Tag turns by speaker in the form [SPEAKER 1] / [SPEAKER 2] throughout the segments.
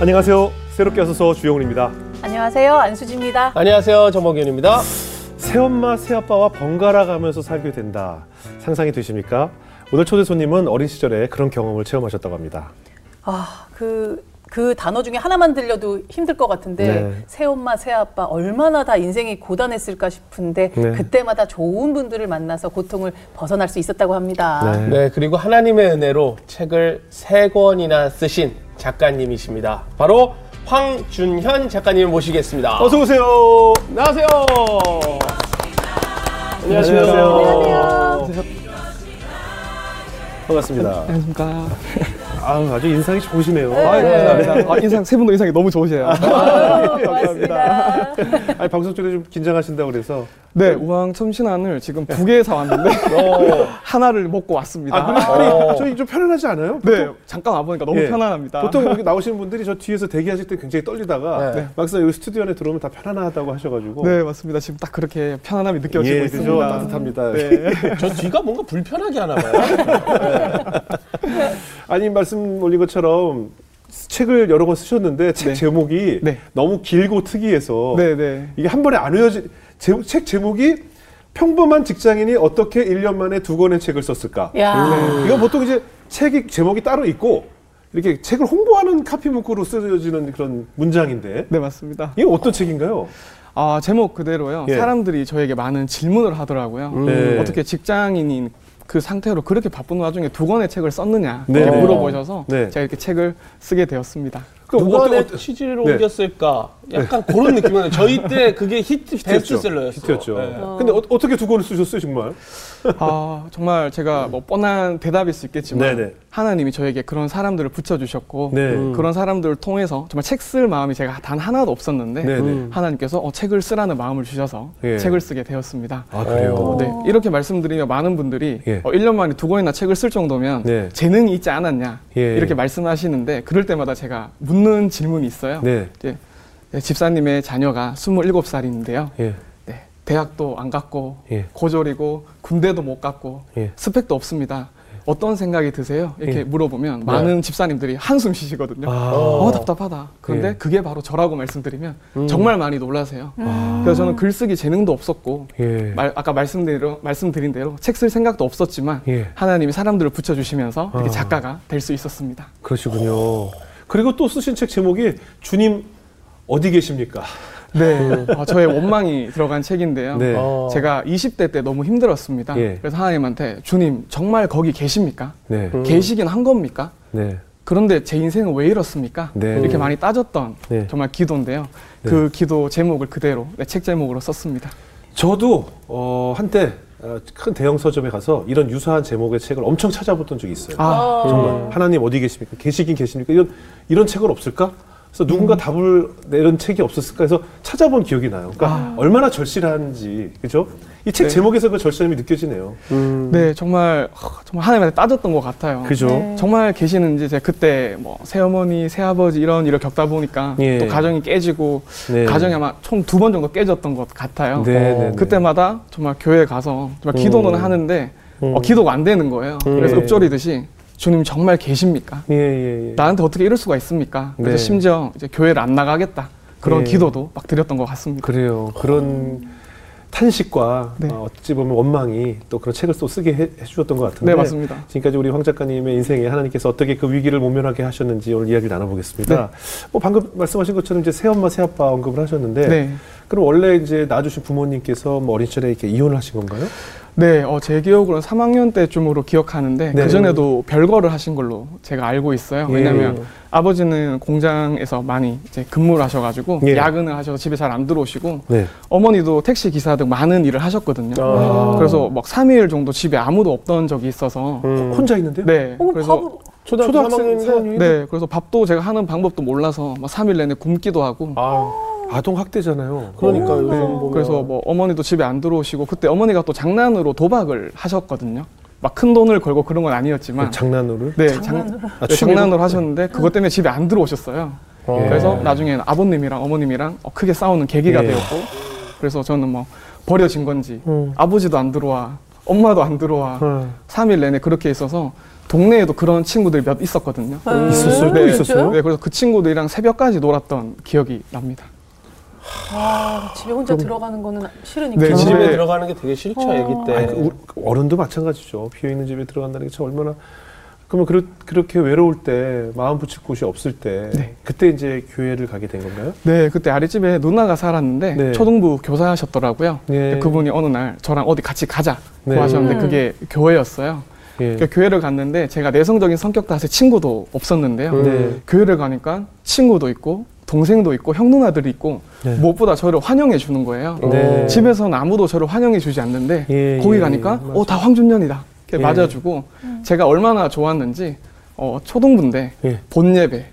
[SPEAKER 1] 안녕하세요. 새롭게 와서 주영훈입니다.
[SPEAKER 2] 안녕하세요. 안수지입니다.
[SPEAKER 3] 안녕하세요. 정범균입니다.
[SPEAKER 1] 새엄마, 새아빠와 번갈아 가면서 살게 된다. 상상이 되십니까? 오늘 초대 손님은 어린 시절에 그런 경험을 체험하셨다고 합니다.
[SPEAKER 2] 아, 그, 그 단어 중에 하나만 들려도 힘들 것 같은데,
[SPEAKER 1] 네.
[SPEAKER 2] 새엄마, 새아빠, 얼마나 다 인생이 고단했을까 싶은데,
[SPEAKER 1] 네.
[SPEAKER 2] 그때마다 좋은 분들을 만나서 고통을 벗어날 수 있었다고 합니다.
[SPEAKER 1] 네.
[SPEAKER 3] 네, 그리고 하나님의 은혜로 책을 세 권이나 쓰신 작가님이십니다. 바로 황준현 작가님을 모시겠습니다.
[SPEAKER 1] 어서 오세요.
[SPEAKER 3] 안녕하세요.
[SPEAKER 1] 안녕하세요. 반갑습니다.
[SPEAKER 4] 안녕하십니까.
[SPEAKER 1] 아, 아주 인상이 좋으시네요.
[SPEAKER 4] 아, 감사합니다. 아, 인상, 세 분도 인상이 너무 좋으세요.
[SPEAKER 2] 감사합니다.
[SPEAKER 1] 아니, 방송 중에 좀 긴장하신다고 그래서.
[SPEAKER 4] 네, 우왕 첨신안을 지금 두 개 사왔는데, 하나를 먹고 왔습니다.
[SPEAKER 1] 아, 근데 아니, 저희 좀 편안하지 않아요?
[SPEAKER 4] 네, 잠깐 와보니까 너무
[SPEAKER 1] 예.
[SPEAKER 4] 편안합니다.
[SPEAKER 1] 보통 여기 나오시는 분들이 저 뒤에서 대기하실 때 굉장히 떨리다가
[SPEAKER 3] 네.
[SPEAKER 1] 막상 여기 스튜디오 안에 들어오면 다 편안하다고 하셔가지고.
[SPEAKER 4] 네, 맞습니다. 지금 딱 그렇게 편안함이 느껴지고
[SPEAKER 1] 예,
[SPEAKER 4] 있습니다.
[SPEAKER 1] 그죠. 따뜻합니다.
[SPEAKER 4] 네.
[SPEAKER 3] 저 뒤가 뭔가 불편하게 하나 봐요.
[SPEAKER 1] 아니 말씀 올린 것처럼 책을 여러 권 쓰셨는데 책
[SPEAKER 4] 네.
[SPEAKER 1] 제목이
[SPEAKER 4] 네.
[SPEAKER 1] 너무 길고 특이해서
[SPEAKER 4] 네, 네.
[SPEAKER 1] 이게 한 번에 안 외워지 제, 책 제목이 평범한 직장인이 어떻게 1년 만에 두 권의 책을 썼을까?
[SPEAKER 2] 야
[SPEAKER 1] 이거 보통 이제 책이 제목이 따로 있고 이렇게 책을 홍보하는 카피 문구로 쓰여지는 그런 문장인데
[SPEAKER 4] 네, 맞습니다.
[SPEAKER 1] 이게 어떤 책인가요?
[SPEAKER 4] 아, 제목 그대로요.
[SPEAKER 1] 예.
[SPEAKER 4] 사람들이 저에게 많은 질문을 하더라고요.
[SPEAKER 1] 네.
[SPEAKER 4] 어떻게 직장인인 그 상태로 그렇게 바쁜 와중에 두 권의 책을 썼느냐
[SPEAKER 1] 네,
[SPEAKER 4] 이렇게
[SPEAKER 1] 네.
[SPEAKER 4] 물어보셔서
[SPEAKER 1] 네.
[SPEAKER 4] 제가 이렇게 책을 쓰게 되었습니다.
[SPEAKER 3] 그내
[SPEAKER 1] 어때-
[SPEAKER 3] 취지를
[SPEAKER 1] 네.
[SPEAKER 3] 옮겼을까? 약간 그런 느낌이에요. 저희 때 그게 히트. 베스트셀러였어요.
[SPEAKER 1] 히트였죠.
[SPEAKER 3] 네.
[SPEAKER 1] 근데 어, 떻게두 권을 쓰셨어요 정말?
[SPEAKER 4] 아, 정말 제가 뭐 뻔한 대답일 수 있겠지만
[SPEAKER 1] 네네.
[SPEAKER 4] 하나님이 저에게 그런 사람들을 붙여주셨고
[SPEAKER 1] 네.
[SPEAKER 4] 음. 그런 사람들을 통해서 정말 책 쓸 마음이 제가 단 하나도 없었는데
[SPEAKER 1] 네네.
[SPEAKER 4] 하나님께서 어, 책을 쓰라는 마음을 주셔서
[SPEAKER 1] 예.
[SPEAKER 4] 책을 쓰게 되었습니다.
[SPEAKER 1] 아 그래요.
[SPEAKER 3] 어.
[SPEAKER 4] 네, 이렇게 말씀드리면 많은 분들이
[SPEAKER 1] 예.
[SPEAKER 4] 어, 1년 만에 두 권이나 책을 쓸 정도면
[SPEAKER 1] 네.
[SPEAKER 4] 재능이 있지 않았냐
[SPEAKER 1] 예.
[SPEAKER 4] 이렇게 말씀하시는데 그럴 때마다 제가 묻는 질문이 있어요.
[SPEAKER 1] 네.
[SPEAKER 4] 이제 네, 집사님의 자녀가 27살인데요.
[SPEAKER 1] 예.
[SPEAKER 4] 네, 대학도 안 갔고
[SPEAKER 1] 예.
[SPEAKER 4] 고졸이고 군대도 못 갔고
[SPEAKER 1] 예.
[SPEAKER 4] 스펙도 없습니다. 어떤 생각이 드세요? 이렇게
[SPEAKER 1] 예.
[SPEAKER 4] 물어보면 많은 집사님들이 한숨 쉬시거든요.
[SPEAKER 1] 아.
[SPEAKER 4] 어 답답하다. 그런데
[SPEAKER 1] 예.
[SPEAKER 4] 그게 바로 저라고 말씀드리면 정말 많이 놀라세요.
[SPEAKER 1] 아.
[SPEAKER 4] 그래서 저는 글쓰기 재능도 없었고
[SPEAKER 1] 예.
[SPEAKER 4] 말- 아까 말씀드린 대로, 말씀드린 대로 책 쓸 생각도 없었지만
[SPEAKER 1] 예.
[SPEAKER 4] 하나님이 사람들을 붙여주시면서 이렇게
[SPEAKER 1] 아.
[SPEAKER 4] 작가가 될 수 있었습니다.
[SPEAKER 1] 그러시군요. 그리고 또 쓰신 책 제목이 주님 어디 계십니까?
[SPEAKER 4] 네, 어, 저의 원망이 들어간 책인데요.
[SPEAKER 1] 네.
[SPEAKER 3] 어.
[SPEAKER 4] 제가 20대 때 너무 힘들었습니다.
[SPEAKER 1] 예.
[SPEAKER 4] 그래서 하나님한테 주님 정말 거기 계십니까?
[SPEAKER 1] 네.
[SPEAKER 4] 계시긴 한 겁니까?
[SPEAKER 1] 네.
[SPEAKER 4] 그런데 제 인생은 왜 이렇습니까?
[SPEAKER 1] 네.
[SPEAKER 4] 이렇게 많이 따졌던
[SPEAKER 1] 네.
[SPEAKER 4] 정말 기도인데요. 그 기도 제목을 그대로 내 책 제목으로 썼습니다.
[SPEAKER 1] 저도 어, 한때 어, 큰 대형 서점에 가서 이런 유사한 제목의 책을 엄청 찾아봤던 적이 있어요.
[SPEAKER 4] 아,
[SPEAKER 1] 정말 하나님 어디 계십니까? 계시긴 계십니까? 이런 이런 책은 없을까? 그래서 누군가
[SPEAKER 4] 음.
[SPEAKER 1] 답을 내는 책이 없었을까 해서 찾아본 기억이 나요. 그러니까 얼마나 절실한지 그죠? 이책
[SPEAKER 4] 아. 네.
[SPEAKER 1] 제목에서 그 절실함이 느껴지네요.
[SPEAKER 4] 네, 정말 어, 정말 하나님한테 따졌던 것 같아요.
[SPEAKER 1] 그죠?
[SPEAKER 2] 네.
[SPEAKER 4] 정말 계시는지 제가 그때 뭐 새어머니, 새아버지 이런 일을 겪다 보니까
[SPEAKER 1] 예.
[SPEAKER 4] 또 가정이 깨지고
[SPEAKER 1] 네.
[SPEAKER 4] 가정이 아마 총 두 번 정도 깨졌던 것 같아요.
[SPEAKER 1] 네, 네, 네.
[SPEAKER 4] 그때마다 정말 교회 가서 정말 기도는
[SPEAKER 1] 음.
[SPEAKER 4] 하는데
[SPEAKER 1] 음.
[SPEAKER 4] 어, 기도가 안 되는 거예요. 그래서
[SPEAKER 1] 예.
[SPEAKER 4] 읊조리듯이 주님 정말 계십니까?
[SPEAKER 1] 예, 예, 예.
[SPEAKER 4] 나한테 어떻게 이럴 수가 있습니까? 그래서
[SPEAKER 1] 네.
[SPEAKER 4] 심지어 이제 교회를 안 나가겠다 그런
[SPEAKER 1] 예.
[SPEAKER 4] 기도도 막 드렸던 것 같습니다.
[SPEAKER 1] 그래요. 그런 탄식과
[SPEAKER 4] 네.
[SPEAKER 1] 어, 어찌 보면 원망이 또 그런 책을 또 쓰게 해, 해주셨던 것 같은데.
[SPEAKER 4] 네, 맞습니다.
[SPEAKER 1] 지금까지 우리 황 작가님의 인생에 하나님께서 어떻게 그 위기를 모면하게 하셨는지 오늘 이야기를 나눠보겠습니다.
[SPEAKER 4] 네.
[SPEAKER 1] 뭐 방금 말씀하신 것처럼 이제 새엄마, 새아빠 언급을 하셨는데.
[SPEAKER 4] 네.
[SPEAKER 1] 그럼 원래 이제 낳아주신 부모님께서 뭐 어린 시절에 이렇게 이혼을 하신 건가요?
[SPEAKER 4] 네, 어, 제 기억으로는 3학년 때쯤으로 기억하는데
[SPEAKER 1] 네.
[SPEAKER 4] 그 전에도 별거를 하신 걸로 제가 알고 있어요.
[SPEAKER 1] 예.
[SPEAKER 4] 왜냐하면 아버지는 공장에서 많이 이제 근무를 하셔가지고
[SPEAKER 1] 예.
[SPEAKER 4] 야근을 하셔서 집에 잘 안 들어오시고
[SPEAKER 1] 네.
[SPEAKER 4] 어머니도 택시 기사 등 많은 일을 하셨거든요.
[SPEAKER 1] 아.
[SPEAKER 4] 그래서 막 3일 정도 집에 아무도 없던 적이 있어서
[SPEAKER 1] 음. 혼자 있는데요?
[SPEAKER 4] 네,
[SPEAKER 2] 어,
[SPEAKER 4] 그래서
[SPEAKER 2] 밥을-
[SPEAKER 3] 초등학교
[SPEAKER 1] 초등학생
[SPEAKER 3] 3학년인데
[SPEAKER 1] 사원이
[SPEAKER 4] 네, 그래서 밥도 제가 하는 방법도 몰라서 막 3일 내내 굶기도 하고
[SPEAKER 3] 아,
[SPEAKER 1] 아동 학대잖아요.
[SPEAKER 3] 그러니까
[SPEAKER 2] 오.
[SPEAKER 3] 요즘
[SPEAKER 4] 네,
[SPEAKER 3] 보면
[SPEAKER 4] 그래서 뭐 어머니도 집에 안 들어오시고 그때 어머니가 또 장난으로 도박을 하셨거든요. 막 큰 돈을 걸고 그런 건 아니었지만
[SPEAKER 1] 장난으로.
[SPEAKER 4] 네,
[SPEAKER 2] 장난으로?
[SPEAKER 4] 장,
[SPEAKER 1] 아,
[SPEAKER 4] 네,
[SPEAKER 1] 취미로?
[SPEAKER 4] 장난으로 하셨는데 그것 때문에 집에 안 들어오셨어요.
[SPEAKER 3] 어.
[SPEAKER 4] 그래서 나중에는 아버님이랑 어머님이랑 어, 크게 싸우는 계기가
[SPEAKER 1] 예.
[SPEAKER 4] 되었고 그래서 저는 뭐 버려진 건지
[SPEAKER 1] 음.
[SPEAKER 4] 아버지도 안 들어와 엄마도 안 들어와
[SPEAKER 1] 어.
[SPEAKER 4] 3일 내내 그렇게 있어서 동네에도 그런 친구들이 몇 있었거든요.
[SPEAKER 2] 음.
[SPEAKER 1] 있었어요? 또
[SPEAKER 4] 네.
[SPEAKER 1] 있었어요?
[SPEAKER 4] 네, 그래서 그 친구들이랑 새벽까지 놀았던 기억이 납니다.
[SPEAKER 2] 아, 집에 혼자
[SPEAKER 1] 그럼-
[SPEAKER 2] 들어가는 거는 싫으니까.
[SPEAKER 4] 네,
[SPEAKER 3] 그
[SPEAKER 4] 집에-
[SPEAKER 3] 집에 들어가는 게 되게 싫죠,
[SPEAKER 2] 어.
[SPEAKER 3] 아기 때.
[SPEAKER 1] 아니, 그 우- 어른도 마찬가지죠. 비어 있는 집에 들어간다는 게 참 얼마나 그러면 그렇, 그렇게 외로울 때 마음 붙일 곳이 없을 때
[SPEAKER 4] 네.
[SPEAKER 1] 그때 이제 교회를 가게 된 건가요?
[SPEAKER 4] 네, 그때 아랫집에 누나가 살았는데
[SPEAKER 1] 네.
[SPEAKER 4] 초등부 교사하셨더라고요.
[SPEAKER 1] 예.
[SPEAKER 4] 그분이 어느 날 저랑 어디 같이 가자고
[SPEAKER 1] 네.
[SPEAKER 4] 하셨는데
[SPEAKER 2] 음.
[SPEAKER 4] 그게 교회였어요.
[SPEAKER 1] 예.
[SPEAKER 4] 그러니까 교회를 갔는데 제가 내성적인 성격 탓에 친구도 없었는데요.
[SPEAKER 3] 음.
[SPEAKER 1] 네.
[SPEAKER 4] 교회를 가니까 친구도 있고 동생도 있고 형 누나들이 있고
[SPEAKER 1] 네.
[SPEAKER 4] 무엇보다 저를 환영해 주는 거예요.
[SPEAKER 1] 네.
[SPEAKER 4] 집에서는 아무도 저를 환영해 주지 않는데
[SPEAKER 1] 예,
[SPEAKER 4] 거기
[SPEAKER 1] 예,
[SPEAKER 4] 가니까
[SPEAKER 1] 맞아.
[SPEAKER 4] 어다 황준년이다 이렇게
[SPEAKER 1] 예.
[SPEAKER 4] 맞아주고 제가 얼마나 좋았는지 어, 초등부인데
[SPEAKER 1] 예.
[SPEAKER 4] 본 예배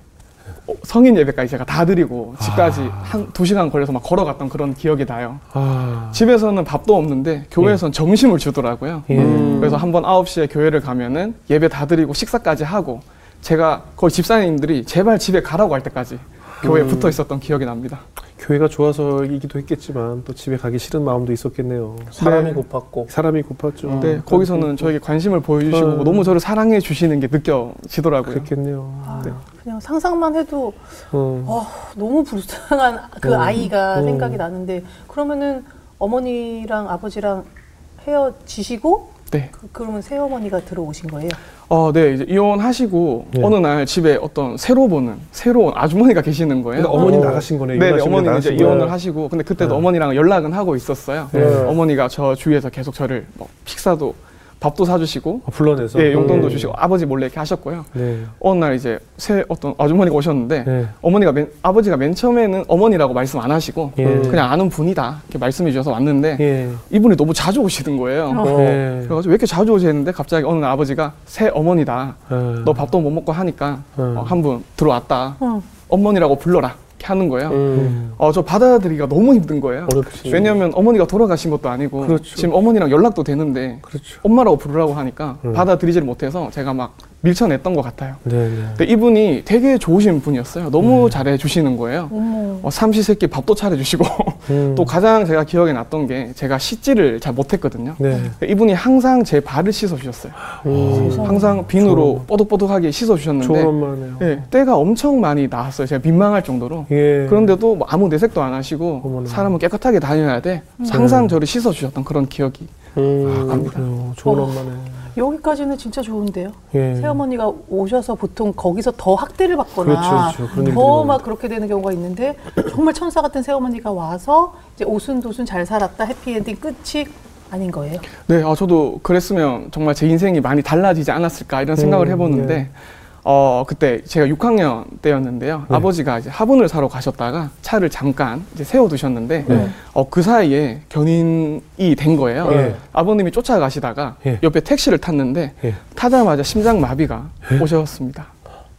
[SPEAKER 4] 어, 성인 예배까지 제가 다 드리고 집까지
[SPEAKER 1] 아.
[SPEAKER 4] 한두 시간 걸려서 막 걸어갔던 그런 기억이 나요.
[SPEAKER 1] 아.
[SPEAKER 4] 집에서는 밥도 없는데 교회에서는 점심을 주더라고요.
[SPEAKER 1] 예.
[SPEAKER 3] 음.
[SPEAKER 4] 그래서 한번 9시에 교회를 가면은 예배 다 드리고 식사까지 하고 제가 거의 집사님들이 제발 집에 가라고 할 때까지 교회에
[SPEAKER 1] 음.
[SPEAKER 4] 붙어 있었던 기억이 납니다.
[SPEAKER 1] 교회가 좋아서이기도 했겠지만 또 집에 가기 싫은 마음도 있었겠네요.
[SPEAKER 3] 사람이
[SPEAKER 4] 네.
[SPEAKER 3] 고팠고.
[SPEAKER 1] 사람이 고팠죠.
[SPEAKER 4] 네, 거기서는 저에게 관심을 보여주시고
[SPEAKER 1] 어.
[SPEAKER 4] 너무 저를 사랑해 주시는 게 느껴지더라고요.
[SPEAKER 1] 그랬겠네요.
[SPEAKER 2] 아,
[SPEAKER 1] 네.
[SPEAKER 2] 그냥 상상만 해도
[SPEAKER 1] 어.
[SPEAKER 2] 어, 너무 불쌍한 그
[SPEAKER 1] 음.
[SPEAKER 2] 아이가
[SPEAKER 1] 음.
[SPEAKER 2] 생각이 나는데 그러면은 어머니랑 아버지랑 헤어지시고
[SPEAKER 4] 네.
[SPEAKER 2] 그, 그러면 새어머니가 들어오신 거예요?
[SPEAKER 4] 어, 네, 이제 이혼하시고
[SPEAKER 1] 네.
[SPEAKER 4] 어느 날 집에 어떤 새로 보는 새로운 아주머니가 계시는 거예요.
[SPEAKER 1] 근데 어머니
[SPEAKER 3] 어.
[SPEAKER 1] 나가신 거네요.
[SPEAKER 4] 네, 어머니
[SPEAKER 1] 게
[SPEAKER 4] 이제 이혼을. 하시고 근데 그때도
[SPEAKER 1] 네.
[SPEAKER 4] 어머니랑 연락은 하고 있었어요.
[SPEAKER 1] 네.
[SPEAKER 4] 어머니가 저 주위에서 계속 저를 뭐 식사도 밥도 사주시고
[SPEAKER 1] 아, 불러내서.
[SPEAKER 4] 예, 용돈도
[SPEAKER 1] 음.
[SPEAKER 4] 주시고 아버지 몰래 이렇게 하셨고요.
[SPEAKER 1] 네.
[SPEAKER 4] 어느 날 이제 새 어떤 아주머니가 오셨는데
[SPEAKER 1] 네.
[SPEAKER 4] 어머니가 맨, 아버지가 맨 처음에는 어머니라고 말씀 안 하시고
[SPEAKER 1] 예.
[SPEAKER 4] 그냥 아는 분이다 이렇게 말씀해 주셔서 왔는데
[SPEAKER 1] 예.
[SPEAKER 4] 이분이 너무 자주 오시는 거예요.
[SPEAKER 2] 어.
[SPEAKER 1] 네.
[SPEAKER 4] 그래가지고 왜 이렇게 자주 오시는데 갑자기 어느 날 아버지가 새 어머니다.
[SPEAKER 1] 어.
[SPEAKER 4] 너 밥도 못 먹고 하니까
[SPEAKER 1] 어.
[SPEAKER 4] 어, 한분 들어왔다.
[SPEAKER 2] 응.
[SPEAKER 4] 어머니라고 불러라. 이렇게 하는 거예요.
[SPEAKER 3] 음.
[SPEAKER 4] 어, 저 받아들이기가 너무 힘든 거예요.
[SPEAKER 3] 어렵지.
[SPEAKER 4] 왜냐면 어머니가 돌아가신 것도 아니고
[SPEAKER 1] 그렇죠.
[SPEAKER 4] 지금 어머니랑 연락도 되는데
[SPEAKER 1] 그렇죠.
[SPEAKER 4] 엄마라고 부르라고 하니까
[SPEAKER 1] 음.
[SPEAKER 4] 받아들이지를 못해서 제가 막 밀쳐냈던 것 같아요.
[SPEAKER 1] 네. 네.
[SPEAKER 4] 근데 이분이 되게 좋으신 분이었어요. 너무 잘해 주시는 거예요.
[SPEAKER 2] 어,
[SPEAKER 4] 삼시세끼 밥도 차려 주시고
[SPEAKER 1] 음.
[SPEAKER 4] 또 가장 제가 기억에 났던 게 제가 씻지를 잘 못했거든요.
[SPEAKER 1] 네.
[SPEAKER 4] 이분이 항상 제 발을 씻어 주셨어요.
[SPEAKER 1] 음.
[SPEAKER 2] 세상에.
[SPEAKER 4] 항상 비누로 뽀득뽀득하게
[SPEAKER 1] 좋은
[SPEAKER 4] 씻어 주셨는데
[SPEAKER 1] 엄마네요.
[SPEAKER 4] 예, 때가 엄청 많이 나왔어요. 제가 민망할 정도로.
[SPEAKER 1] 예.
[SPEAKER 4] 그런데도 뭐 아무 내색도 안 하시고
[SPEAKER 1] 어머나.
[SPEAKER 4] 사람은 깨끗하게 다녀야 돼. 항상 저를 씻어 주셨던 그런 기억이.
[SPEAKER 3] 음.
[SPEAKER 1] 아, 그렇군요. 좋은
[SPEAKER 2] 어.
[SPEAKER 1] 엄마네.
[SPEAKER 2] 여기까지는 진짜 좋은데요.
[SPEAKER 1] 예.
[SPEAKER 2] 새어머니가 오셔서 보통 거기서 더 학대를 받거나
[SPEAKER 1] 그렇죠, 그렇죠. 그런 일들이
[SPEAKER 2] 더막
[SPEAKER 1] 많죠.
[SPEAKER 2] 그렇게 되는 경우가 있는데 정말 천사 같은 새어머니가 와서 이제 오순도순 잘 살았다 해피엔딩 끝이 아닌 거예요.
[SPEAKER 4] 네, 아, 저도 그랬으면 정말 제 인생이 많이 달라지지 않았을까 이런 생각을
[SPEAKER 1] 음,
[SPEAKER 4] 해보는데
[SPEAKER 1] 네.
[SPEAKER 4] 어, 그때 제가 6학년 때였는데요.
[SPEAKER 1] 네.
[SPEAKER 4] 아버지가 이제 화분을 사러 가셨다가 차를 잠깐 이제 세워두셨는데
[SPEAKER 1] 네.
[SPEAKER 4] 어, 그 사이에 견인이 된 거예요.
[SPEAKER 1] 예.
[SPEAKER 4] 아버님이 쫓아가시다가
[SPEAKER 1] 예.
[SPEAKER 4] 옆에 택시를 탔는데
[SPEAKER 1] 예.
[SPEAKER 4] 타자마자 심장 마비가 오셨습니다.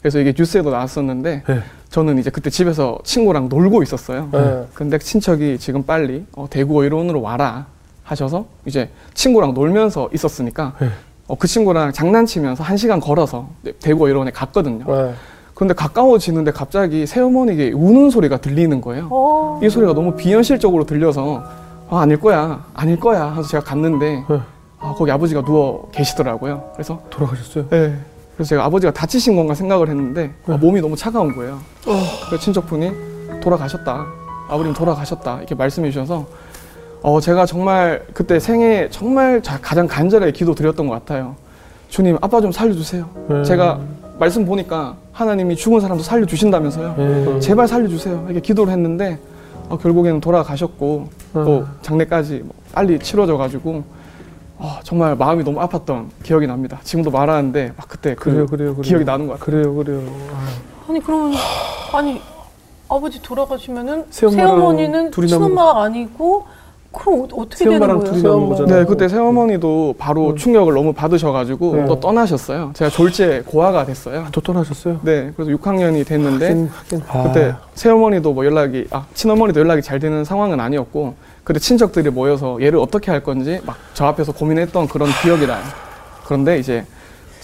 [SPEAKER 4] 그래서 이게 뉴스에도 나왔었는데
[SPEAKER 1] 예.
[SPEAKER 4] 저는 이제 그때 집에서 친구랑 놀고 있었어요.
[SPEAKER 3] 네.
[SPEAKER 4] 근데 친척이 지금 빨리 어, 대구 의료원으로 와라 하셔서 이제 친구랑 놀면서 있었으니까
[SPEAKER 1] 네.
[SPEAKER 4] 어, 그 친구랑 장난치면서 한 시간 걸어서 대구 의료원에 갔거든요.
[SPEAKER 3] 네.
[SPEAKER 4] 근데 가까워지는데 갑자기 새어머니에게 우는 소리가 들리는 거예요.
[SPEAKER 2] 어.
[SPEAKER 4] 이 소리가 너무 비현실적으로 들려서 아, 아닐 거야, 아닐 거야 하면서 제가 갔는데
[SPEAKER 1] 네.
[SPEAKER 4] 아, 거기 아버지가 누워 계시더라고요. 그래서
[SPEAKER 1] 돌아가셨어요?
[SPEAKER 4] 네. 그래서 제가 아버지가 다치신 건가 생각을 했는데 아, 몸이 너무 차가운 거예요. 그래서 친척분이 돌아가셨다. 아버님 돌아가셨다. 이렇게 말씀해 주셔서 어, 제가 정말 그때 생애 정말 자- 가장 간절하게 기도 드렸던 것 같아요. 주님, 아빠 좀 살려주세요.
[SPEAKER 1] 네.
[SPEAKER 4] 제가 말씀 보니까 하나님이 죽은 사람도 살려주신다면서요.
[SPEAKER 1] 예.
[SPEAKER 4] 제발 살려주세요. 이렇게 기도를 했는데 어, 결국에는 돌아가셨고 또 장례까지 뭐 빨리 치러져가지고 어, 정말 마음이 너무 아팠던 기억이 납니다. 지금도 말하는데 막 그때 그
[SPEAKER 1] 그래요, 그래요, 그래요.
[SPEAKER 4] 기억이 나는 것 같아요.
[SPEAKER 1] 그래요, 그래요. 아,
[SPEAKER 2] 아니 그러면 아니 아버지 돌아가시면은
[SPEAKER 1] 새엄마랑
[SPEAKER 2] 새어머니는 친엄마가 아니고 그럼 어- 어떻게 되는
[SPEAKER 1] 새엄마랑
[SPEAKER 2] 거예요?
[SPEAKER 3] 새엄마.
[SPEAKER 1] 거잖아요.
[SPEAKER 4] 네, 그때 새어머니도 바로
[SPEAKER 1] 음.
[SPEAKER 4] 충격을 너무 받으셔가지고
[SPEAKER 1] 네.
[SPEAKER 4] 또 떠나셨어요. 제가 졸지에 고아가 됐어요.
[SPEAKER 1] 또 떠나셨어요?
[SPEAKER 4] 네, 그래서 6학년이 됐는데
[SPEAKER 1] 하긴, 하긴.
[SPEAKER 4] 그때
[SPEAKER 1] 아,
[SPEAKER 4] 새어머니도 뭐 연락이 아 친어머니도 연락이 잘 되는 상황은 아니었고 그때 친척들이 모여서 얘를 어떻게 할 건지 막 저 앞에서 고민했던 그런 기억이 나요. 그런데 이제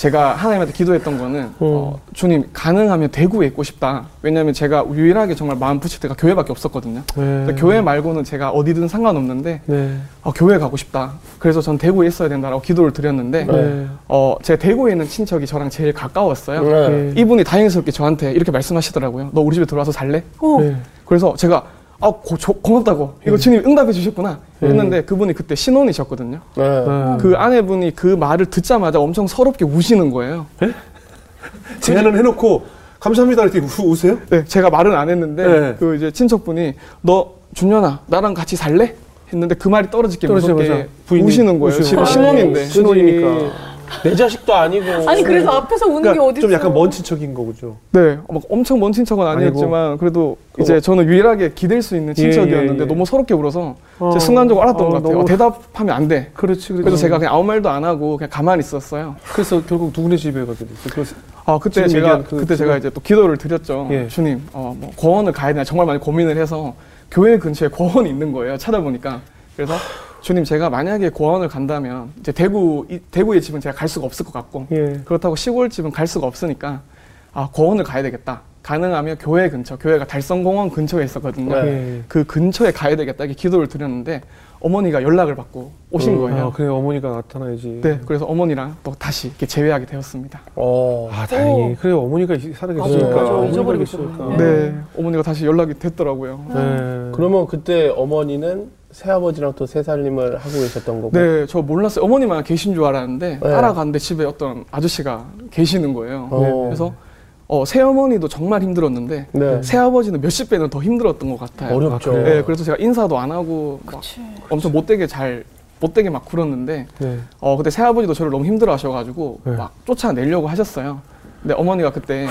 [SPEAKER 4] 제가 하나님한테 기도했던 거는
[SPEAKER 3] 음.
[SPEAKER 4] 어, 주님 가능하면 대구에 있고 싶다. 왜냐하면 제가 유일하게 정말 마음 붙일 때가 교회밖에 없었거든요.
[SPEAKER 1] 네.
[SPEAKER 4] 교회 말고는 제가 어디든 상관없는데
[SPEAKER 1] 네.
[SPEAKER 4] 어, 교회 가고 싶다. 그래서 전 대구에 있어야 된다라고 기도를 드렸는데
[SPEAKER 1] 네.
[SPEAKER 4] 어, 제가 대구에 있는 친척이 저랑 제일 가까웠어요.
[SPEAKER 3] 네.
[SPEAKER 4] 이분이 다행스럽게 저한테 이렇게 말씀하시더라고요. 너 우리 집에 들어와서 살래?
[SPEAKER 2] 오,
[SPEAKER 1] 네.
[SPEAKER 4] 그래서 제가 아 고, 조- 고맙다고 이거 주님 응답해 주셨구나 했는데 그분이 그때 신혼이셨거든요.
[SPEAKER 3] 네.
[SPEAKER 1] 네.
[SPEAKER 4] 그 아내분이 그 말을 듣자마자 엄청 서럽게 우시는 거예요.
[SPEAKER 1] 제안을 해놓고 감사합니다 이렇게 우, 우세요?
[SPEAKER 4] 네, 제가 말은 안 했는데
[SPEAKER 1] 네.
[SPEAKER 4] 그 이제 친척분이 너 준현아 나랑 같이 살래? 했는데 그 말이 떨어지게 무섭게
[SPEAKER 1] 부인이
[SPEAKER 4] 우시는 거예요.
[SPEAKER 1] 우시는.
[SPEAKER 4] 신혼인데.
[SPEAKER 3] 그치. 내 자식도 아니고.
[SPEAKER 2] 아니 그래서 앞에서 우는 게
[SPEAKER 1] 그러니까
[SPEAKER 2] 어디
[SPEAKER 1] 좀 약간 먼 친척인 거죠.
[SPEAKER 4] 네, 막 엄청 먼 친척은 아니었지만 그래도 이제 저는 유일하게 기댈 수 있는
[SPEAKER 1] 예, 예,
[SPEAKER 4] 친척이었는데
[SPEAKER 1] 예.
[SPEAKER 4] 너무 서럽게 울어서
[SPEAKER 1] 어.
[SPEAKER 4] 제가 순간적으로 알았던
[SPEAKER 1] 어,
[SPEAKER 4] 것 같아요.
[SPEAKER 1] 너무-
[SPEAKER 4] 어, 대답하면 안 돼.
[SPEAKER 1] 그렇지, 그렇지.
[SPEAKER 4] 그래서 제가 그냥 아무 말도 안 하고 그냥 가만히 있었어요.
[SPEAKER 1] 그래서 결국 누구네 집에 가게 됐어요. 그래서
[SPEAKER 4] 아 그때 제가
[SPEAKER 1] 그
[SPEAKER 4] 그때
[SPEAKER 1] 집에-
[SPEAKER 4] 제가 이제 또 기도를 드렸죠.
[SPEAKER 1] 예.
[SPEAKER 4] 주님, 어, 뭐 고원을 가야 되나 정말 많이 고민을 해서 교회 근처에 고원이 있는 거예요. 찾아보니까 그래서 주님 제가 만약에 고원을 간다면 이제 대구 이, 대구의 집은 제가 갈 수가 없을 것 같고
[SPEAKER 1] 예.
[SPEAKER 4] 그렇다고 시골 집은 갈 수가 없으니까 아 고원을 가야 되겠다. 가능하면 교회 근처, 교회가 달성공원 근처에 있었거든요.
[SPEAKER 3] 네.
[SPEAKER 1] 예.
[SPEAKER 4] 그 근처에 가야 되겠다 이렇게 기도를 드렸는데 어머니가 연락을 받고 오신 거예요.
[SPEAKER 1] 아, 그래 어머니가 나타나야지.
[SPEAKER 4] 네, 그래서 어머니랑 또 다시 이렇게 재회하게 되었습니다.
[SPEAKER 3] 어.
[SPEAKER 1] 아 다행히 그래 어머니가 이- 살아계시니까. 계시니까.
[SPEAKER 2] 있었네.
[SPEAKER 4] 네, 어머니가 다시 연락이 됐더라고요.
[SPEAKER 1] 네.
[SPEAKER 3] 그러면 그때 어머니는 새아버지랑 또 새살림을 하고 계셨던 거고.
[SPEAKER 4] 네, 저 몰랐어요. 어머니만 계신 줄 알았는데
[SPEAKER 3] 네.
[SPEAKER 4] 따라갔는데 집에 어떤 아저씨가 계시는 거예요.
[SPEAKER 3] 어.
[SPEAKER 4] 그래서 어, 새어머니도 정말 힘들었는데
[SPEAKER 3] 네.
[SPEAKER 4] 새아버지는 몇십 배는 더 힘들었던 것 같아요.
[SPEAKER 3] 어렵죠.
[SPEAKER 1] 아?
[SPEAKER 4] 네, 그래서 제가 인사도 안 하고 막
[SPEAKER 2] 그치.
[SPEAKER 4] 엄청 못되게 잘 못되게 막 굴었는데
[SPEAKER 1] 네.
[SPEAKER 4] 어 그때 새아버지도 저를 너무 힘들어하셔가지고
[SPEAKER 1] 네.
[SPEAKER 4] 막 쫓아내려고 하셨어요. 근데 어머니가 그때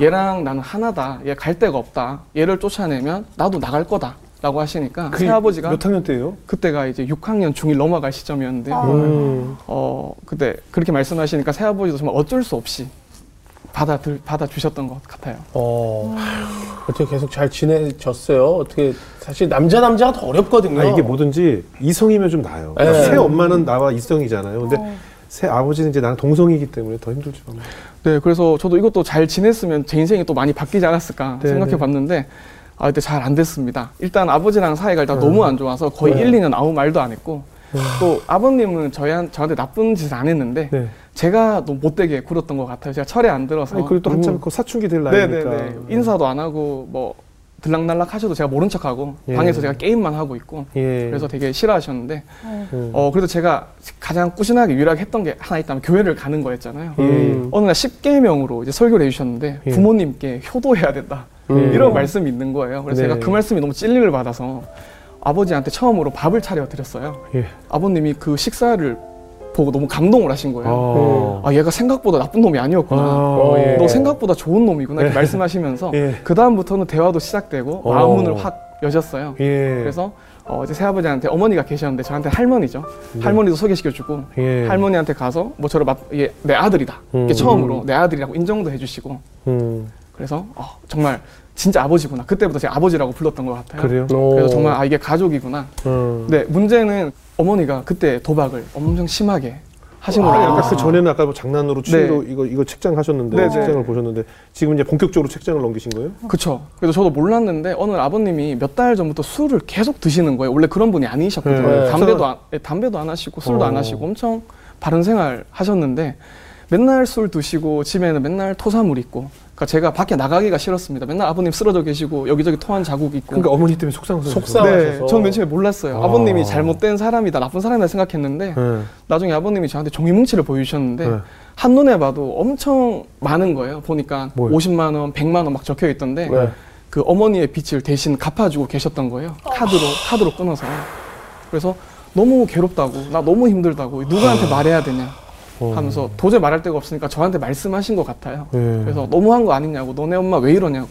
[SPEAKER 4] 얘랑 나는 하나다. 얘 갈 데가 없다. 얘를 쫓아내면 나도 나갈 거다 라고 하시니까 새아버지가
[SPEAKER 1] 몇 학년 때예요?
[SPEAKER 4] 그때가 이제 6학년 중1 넘어갈 시점이었는데
[SPEAKER 2] 아.
[SPEAKER 1] 음.
[SPEAKER 4] 어 그때 그렇게 말씀하시니까 새아버지도 정말 어쩔 수 없이 받아 들 받아 주셨던 것 같아요.
[SPEAKER 3] 어. 어떻게 계속 잘 지내졌어요? 어떻게 사실 남자 남자가 더 어렵거든요.
[SPEAKER 1] 아 이게 뭐든지 이성이면 좀 나아요.
[SPEAKER 3] 네.
[SPEAKER 1] 새 엄마는 나와 이성이잖아요. 근데
[SPEAKER 2] 어.
[SPEAKER 1] 새 아버지는 이제 나랑 동성이기 때문에 더 힘들죠.
[SPEAKER 4] 네, 그래서 저도 이것도 잘 지냈으면 제 인생이 또 많이 바뀌지 않았을까
[SPEAKER 1] 네,
[SPEAKER 4] 생각해 봤는데 아 그때 잘 안 됐습니다. 일단 아버지랑 사이가 일단
[SPEAKER 1] 네.
[SPEAKER 4] 너무 안 좋아서 거의
[SPEAKER 1] 네.
[SPEAKER 4] 1, 2년 아무 말도 안 했고
[SPEAKER 1] 네.
[SPEAKER 4] 또 아버님은 저희 저한테 나쁜 짓을 안 했는데
[SPEAKER 1] 네.
[SPEAKER 4] 제가 너무 못되게 굴었던 것 같아요. 제가 철에 안 들어서
[SPEAKER 1] 아니 그리고 또 한참 그 사춘기 될 나이니까.
[SPEAKER 4] 네네네. 인사도 안 하고 뭐 들락날락 하셔도 제가 모른 척하고
[SPEAKER 1] 예.
[SPEAKER 4] 방에서 제가 게임만 하고 있고
[SPEAKER 1] 예.
[SPEAKER 4] 그래서 되게 싫어하셨는데
[SPEAKER 1] 음.
[SPEAKER 4] 어 그래도 제가 가장 꾸준하게 유일하게 했던 게 하나 있다면 교회를 가는 거였잖아요.
[SPEAKER 1] 예.
[SPEAKER 3] 음.
[SPEAKER 4] 어느 날 10계명으로 이제 설교를 해주셨는데
[SPEAKER 1] 예.
[SPEAKER 4] 부모님께 효도해야 된다
[SPEAKER 3] 음.
[SPEAKER 4] 이런 말씀이 있는 거예요. 그래서
[SPEAKER 1] 네.
[SPEAKER 4] 제가 그 말씀이 너무 찔림을 받아서 아버지한테 처음으로 밥을 차려 드렸어요.
[SPEAKER 1] 예.
[SPEAKER 4] 아버님이 그 식사를 보고 너무 감동을 하신 거예요.
[SPEAKER 1] 어.
[SPEAKER 4] 아 얘가 생각보다 나쁜 놈이 아니었구나.
[SPEAKER 1] 어, 예.
[SPEAKER 4] 너 생각보다 좋은 놈이구나 이렇게
[SPEAKER 1] 예.
[SPEAKER 4] 말씀하시면서
[SPEAKER 1] 예.
[SPEAKER 4] 그 다음부터는 대화도 시작되고
[SPEAKER 1] 어.
[SPEAKER 4] 마음 문을 확 여셨어요.
[SPEAKER 1] 예.
[SPEAKER 4] 그래서 어, 이제 새아버지한테 어머니가 계셨는데 저한테 할머니죠.
[SPEAKER 1] 네.
[SPEAKER 4] 할머니도 소개시켜주고
[SPEAKER 1] 예.
[SPEAKER 4] 할머니한테 가서 뭐 저를 맞, 얘, 내 아들이다. 이게
[SPEAKER 1] 음.
[SPEAKER 4] 처음으로 내 아들이라고 인정도 해주시고
[SPEAKER 1] 음.
[SPEAKER 4] 그래서 어, 정말 진짜 아버지구나. 그때부터 제가 아버지라고 불렀던 것 같아요.
[SPEAKER 1] 그래요?
[SPEAKER 3] 어.
[SPEAKER 4] 그래서 정말 아 이게 가족이구나.
[SPEAKER 1] 음.
[SPEAKER 4] 네 문제는 어머니가 그때 도박을 엄청 심하게 하신 걸로
[SPEAKER 1] 아,
[SPEAKER 4] 알고
[SPEAKER 1] 아까 그. 전에는 아까 뭐 장난으로 취미로 이거 이거 책장 하셨는데
[SPEAKER 4] 네, 네.
[SPEAKER 1] 책장을 보셨는데 지금 이제 본격적으로 책장을 넘기신 거예요?
[SPEAKER 4] 그쵸. 그래서 저도 몰랐는데 어느 날 아버님이 몇 달 전부터 술을 계속 드시는 거예요. 원래 그런 분이 아니셨거든요.
[SPEAKER 3] 네.
[SPEAKER 4] 담배도 안, 예, 담배도 안 하시고 술도
[SPEAKER 1] 어.
[SPEAKER 4] 안 하시고 엄청 바른 생활 하셨는데 맨날 술 드시고 집에는 맨날 토사물 있고. 그러니까 제가 밖에 나가기가 싫었습니다. 맨날 아버님 쓰러져 계시고 여기저기 토한 자국 있고.
[SPEAKER 1] 그러니까 어머니 때문에 속상해서
[SPEAKER 3] 속상-
[SPEAKER 4] 네,
[SPEAKER 3] 상하셔서.
[SPEAKER 4] 저는 맨 처음에 몰랐어요.
[SPEAKER 1] 아.
[SPEAKER 4] 아버님이 잘못된 사람이다, 나쁜 사람이다 생각했는데
[SPEAKER 1] 네.
[SPEAKER 4] 나중에 아버님이 저한테 종이뭉치를 보여주셨는데
[SPEAKER 1] 네.
[SPEAKER 4] 한 눈에 봐도 엄청 많은 거예요. 보니까
[SPEAKER 1] 뭐요?
[SPEAKER 4] 50만 원, 100만 원 막 적혀 있던데
[SPEAKER 3] 네.
[SPEAKER 4] 그 어머니의 빚을 대신 갚아주고 계셨던 거예요. 카드로 카드로 끊어서. 그래서 너무 괴롭다고, 나 너무 힘들다고, 누구한테 말해야 되냐
[SPEAKER 1] 어.
[SPEAKER 4] 하면서 도저히 말할 데가 없으니까 저한테 말씀하신 것 같아요.
[SPEAKER 1] 네.
[SPEAKER 4] 그래서 너무한 거 아니냐고, 너네 엄마 왜 이러냐고,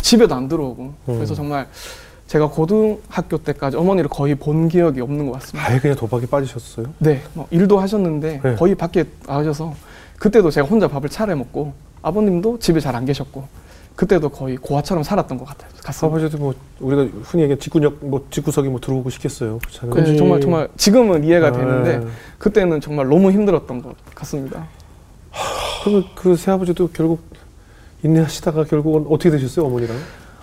[SPEAKER 4] 집에도 안 들어오고. 그래서
[SPEAKER 1] 음.
[SPEAKER 4] 정말 제가 고등학교 때까지 어머니를 거의 본 기억이 없는 것 같습니다.
[SPEAKER 1] 아예 그냥 도박에 빠지셨어요?
[SPEAKER 4] 네, 뭐 일도 하셨는데
[SPEAKER 1] 네.
[SPEAKER 4] 거의 밖에 나가셔서 그때도 제가 혼자 밥을 차려 먹고 아버님도 집에 잘 안 계셨고 그때도 거의 고아처럼 살았던 것 같아요.
[SPEAKER 1] 아버지도 뭐 우리가 흔히 얘기하는 직구역 뭐 직구석이 뭐 들어오고 싶겠어요.
[SPEAKER 4] 네,
[SPEAKER 3] 그치.
[SPEAKER 4] 정말 정말 지금은 이해가
[SPEAKER 1] 아,
[SPEAKER 4] 되는데 그때는 정말 너무 힘들었던 것 같습니다.
[SPEAKER 1] 그러면 그 새아버지도 결국 인내하시다가 결국은 어떻게 되셨어요 어머니랑?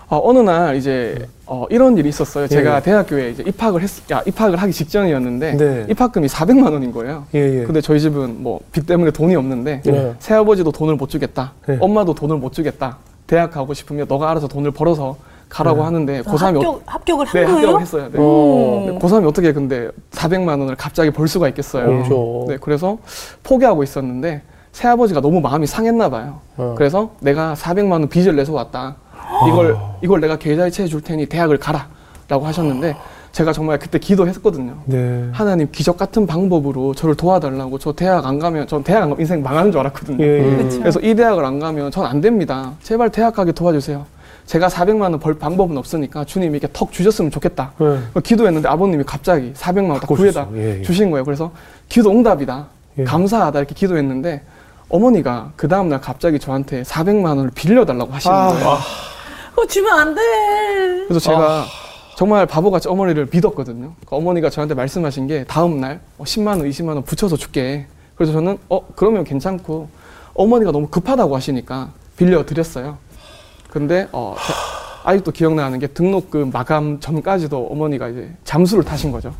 [SPEAKER 4] 아, 어느 날 이제 어, 이런 일이 있었어요. 제가
[SPEAKER 1] 예.
[SPEAKER 4] 대학교에 이제 입학을 했, 야, 입학을 하기 직전이었는데
[SPEAKER 1] 네.
[SPEAKER 4] 입학금이 400만 원인 거예요.
[SPEAKER 1] 예 예.
[SPEAKER 4] 근데 저희 집은 뭐 빚 때문에 돈이 없는데
[SPEAKER 3] 네.
[SPEAKER 4] 새아버지도 돈을 못 주겠다.
[SPEAKER 1] 네.
[SPEAKER 4] 엄마도 돈을 못 주겠다. 대학 가고 싶으면 너가 알아서 돈을 벌어서 가라고
[SPEAKER 1] 네.
[SPEAKER 4] 하는데
[SPEAKER 2] 아,
[SPEAKER 4] 고3이
[SPEAKER 2] 합격, 합격을 한
[SPEAKER 4] 네,
[SPEAKER 2] 거예요?
[SPEAKER 4] 합격을 했어요. 네.
[SPEAKER 3] 어.
[SPEAKER 4] 고3이 어떻게 근데 400만 원을 갑자기 벌 수가 있겠어요.
[SPEAKER 3] 그렇죠.
[SPEAKER 4] 네, 그래서 포기하고 있었는데 새아버지가 너무 마음이 상했나 봐요.
[SPEAKER 3] 어.
[SPEAKER 4] 그래서 내가 400만 원 빚을 내서 왔다. 이걸 이걸 내가 계좌이체해 줄 테니 대학을 가라라고 하셨는데 제가 정말 그때 기도했거든요.
[SPEAKER 1] 네.
[SPEAKER 4] 하나님 기적 같은 방법으로 저를 도와달라고 저 대학 안 가면 전 대학 안 가면 인생 망하는 줄 알았거든요.
[SPEAKER 1] 예, 예.
[SPEAKER 3] 음.
[SPEAKER 4] 그래서 이 대학을 안 가면 전 안 됩니다. 제발 대학 가게 도와주세요. 제가 400만 원 벌 방법은 없으니까 주님이 이렇게 턱 주셨으면 좋겠다.
[SPEAKER 1] 네.
[SPEAKER 4] 기도했는데 아버님이 갑자기 400만 원딱
[SPEAKER 1] 갖고
[SPEAKER 4] 구해다.
[SPEAKER 1] 예, 예.
[SPEAKER 4] 주신 거예요. 그래서 기도 응답이다.
[SPEAKER 1] 예.
[SPEAKER 4] 감사하다 이렇게 기도했는데 어머니가 그 다음 날 갑자기 저한테 400만 원을 빌려달라고 하시는
[SPEAKER 1] 아.
[SPEAKER 4] 거예요.
[SPEAKER 2] 그거 주면 안 돼.
[SPEAKER 4] 그래서 제가 정말 바보같이 어머니를 믿었거든요. 그 어머니가 저한테 말씀하신 게 다음날 어, 10만 원, 20만 원 붙여서 줄게. 그래서 저는 어 그러면 괜찮고 어머니가 너무 급하다고 하시니까 빌려 드렸어요. 근데 어, 제- 아직도 기억나는 게 등록금 마감 전까지도 어머니가 이제 잠수를 타신 거죠.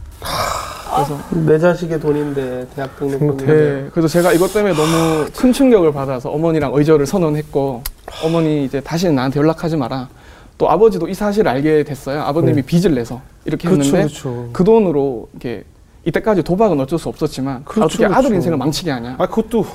[SPEAKER 4] 그래서
[SPEAKER 3] 내 자식의 돈인데 대학 등록금인데.
[SPEAKER 4] 네, 그래서 제가 이것 때문에 너무 큰 충격을 받아서 어머니랑 의절을 선언했고 어머니 이제 다시는 나한테 연락하지 마라. 또 아버지도 이 사실을 알게 됐어요. 아버님이
[SPEAKER 1] 네.
[SPEAKER 4] 빚을 내서 이렇게
[SPEAKER 1] 그렇죠,
[SPEAKER 4] 했는데
[SPEAKER 1] 그렇죠.
[SPEAKER 4] 그 돈으로 이렇게 이때까지 도박은 어쩔 수 없었지만
[SPEAKER 1] 그렇죠,
[SPEAKER 4] 어떻게 아들
[SPEAKER 1] 그렇죠.
[SPEAKER 4] 인생을 망치게 하냐.
[SPEAKER 1] 아 그것도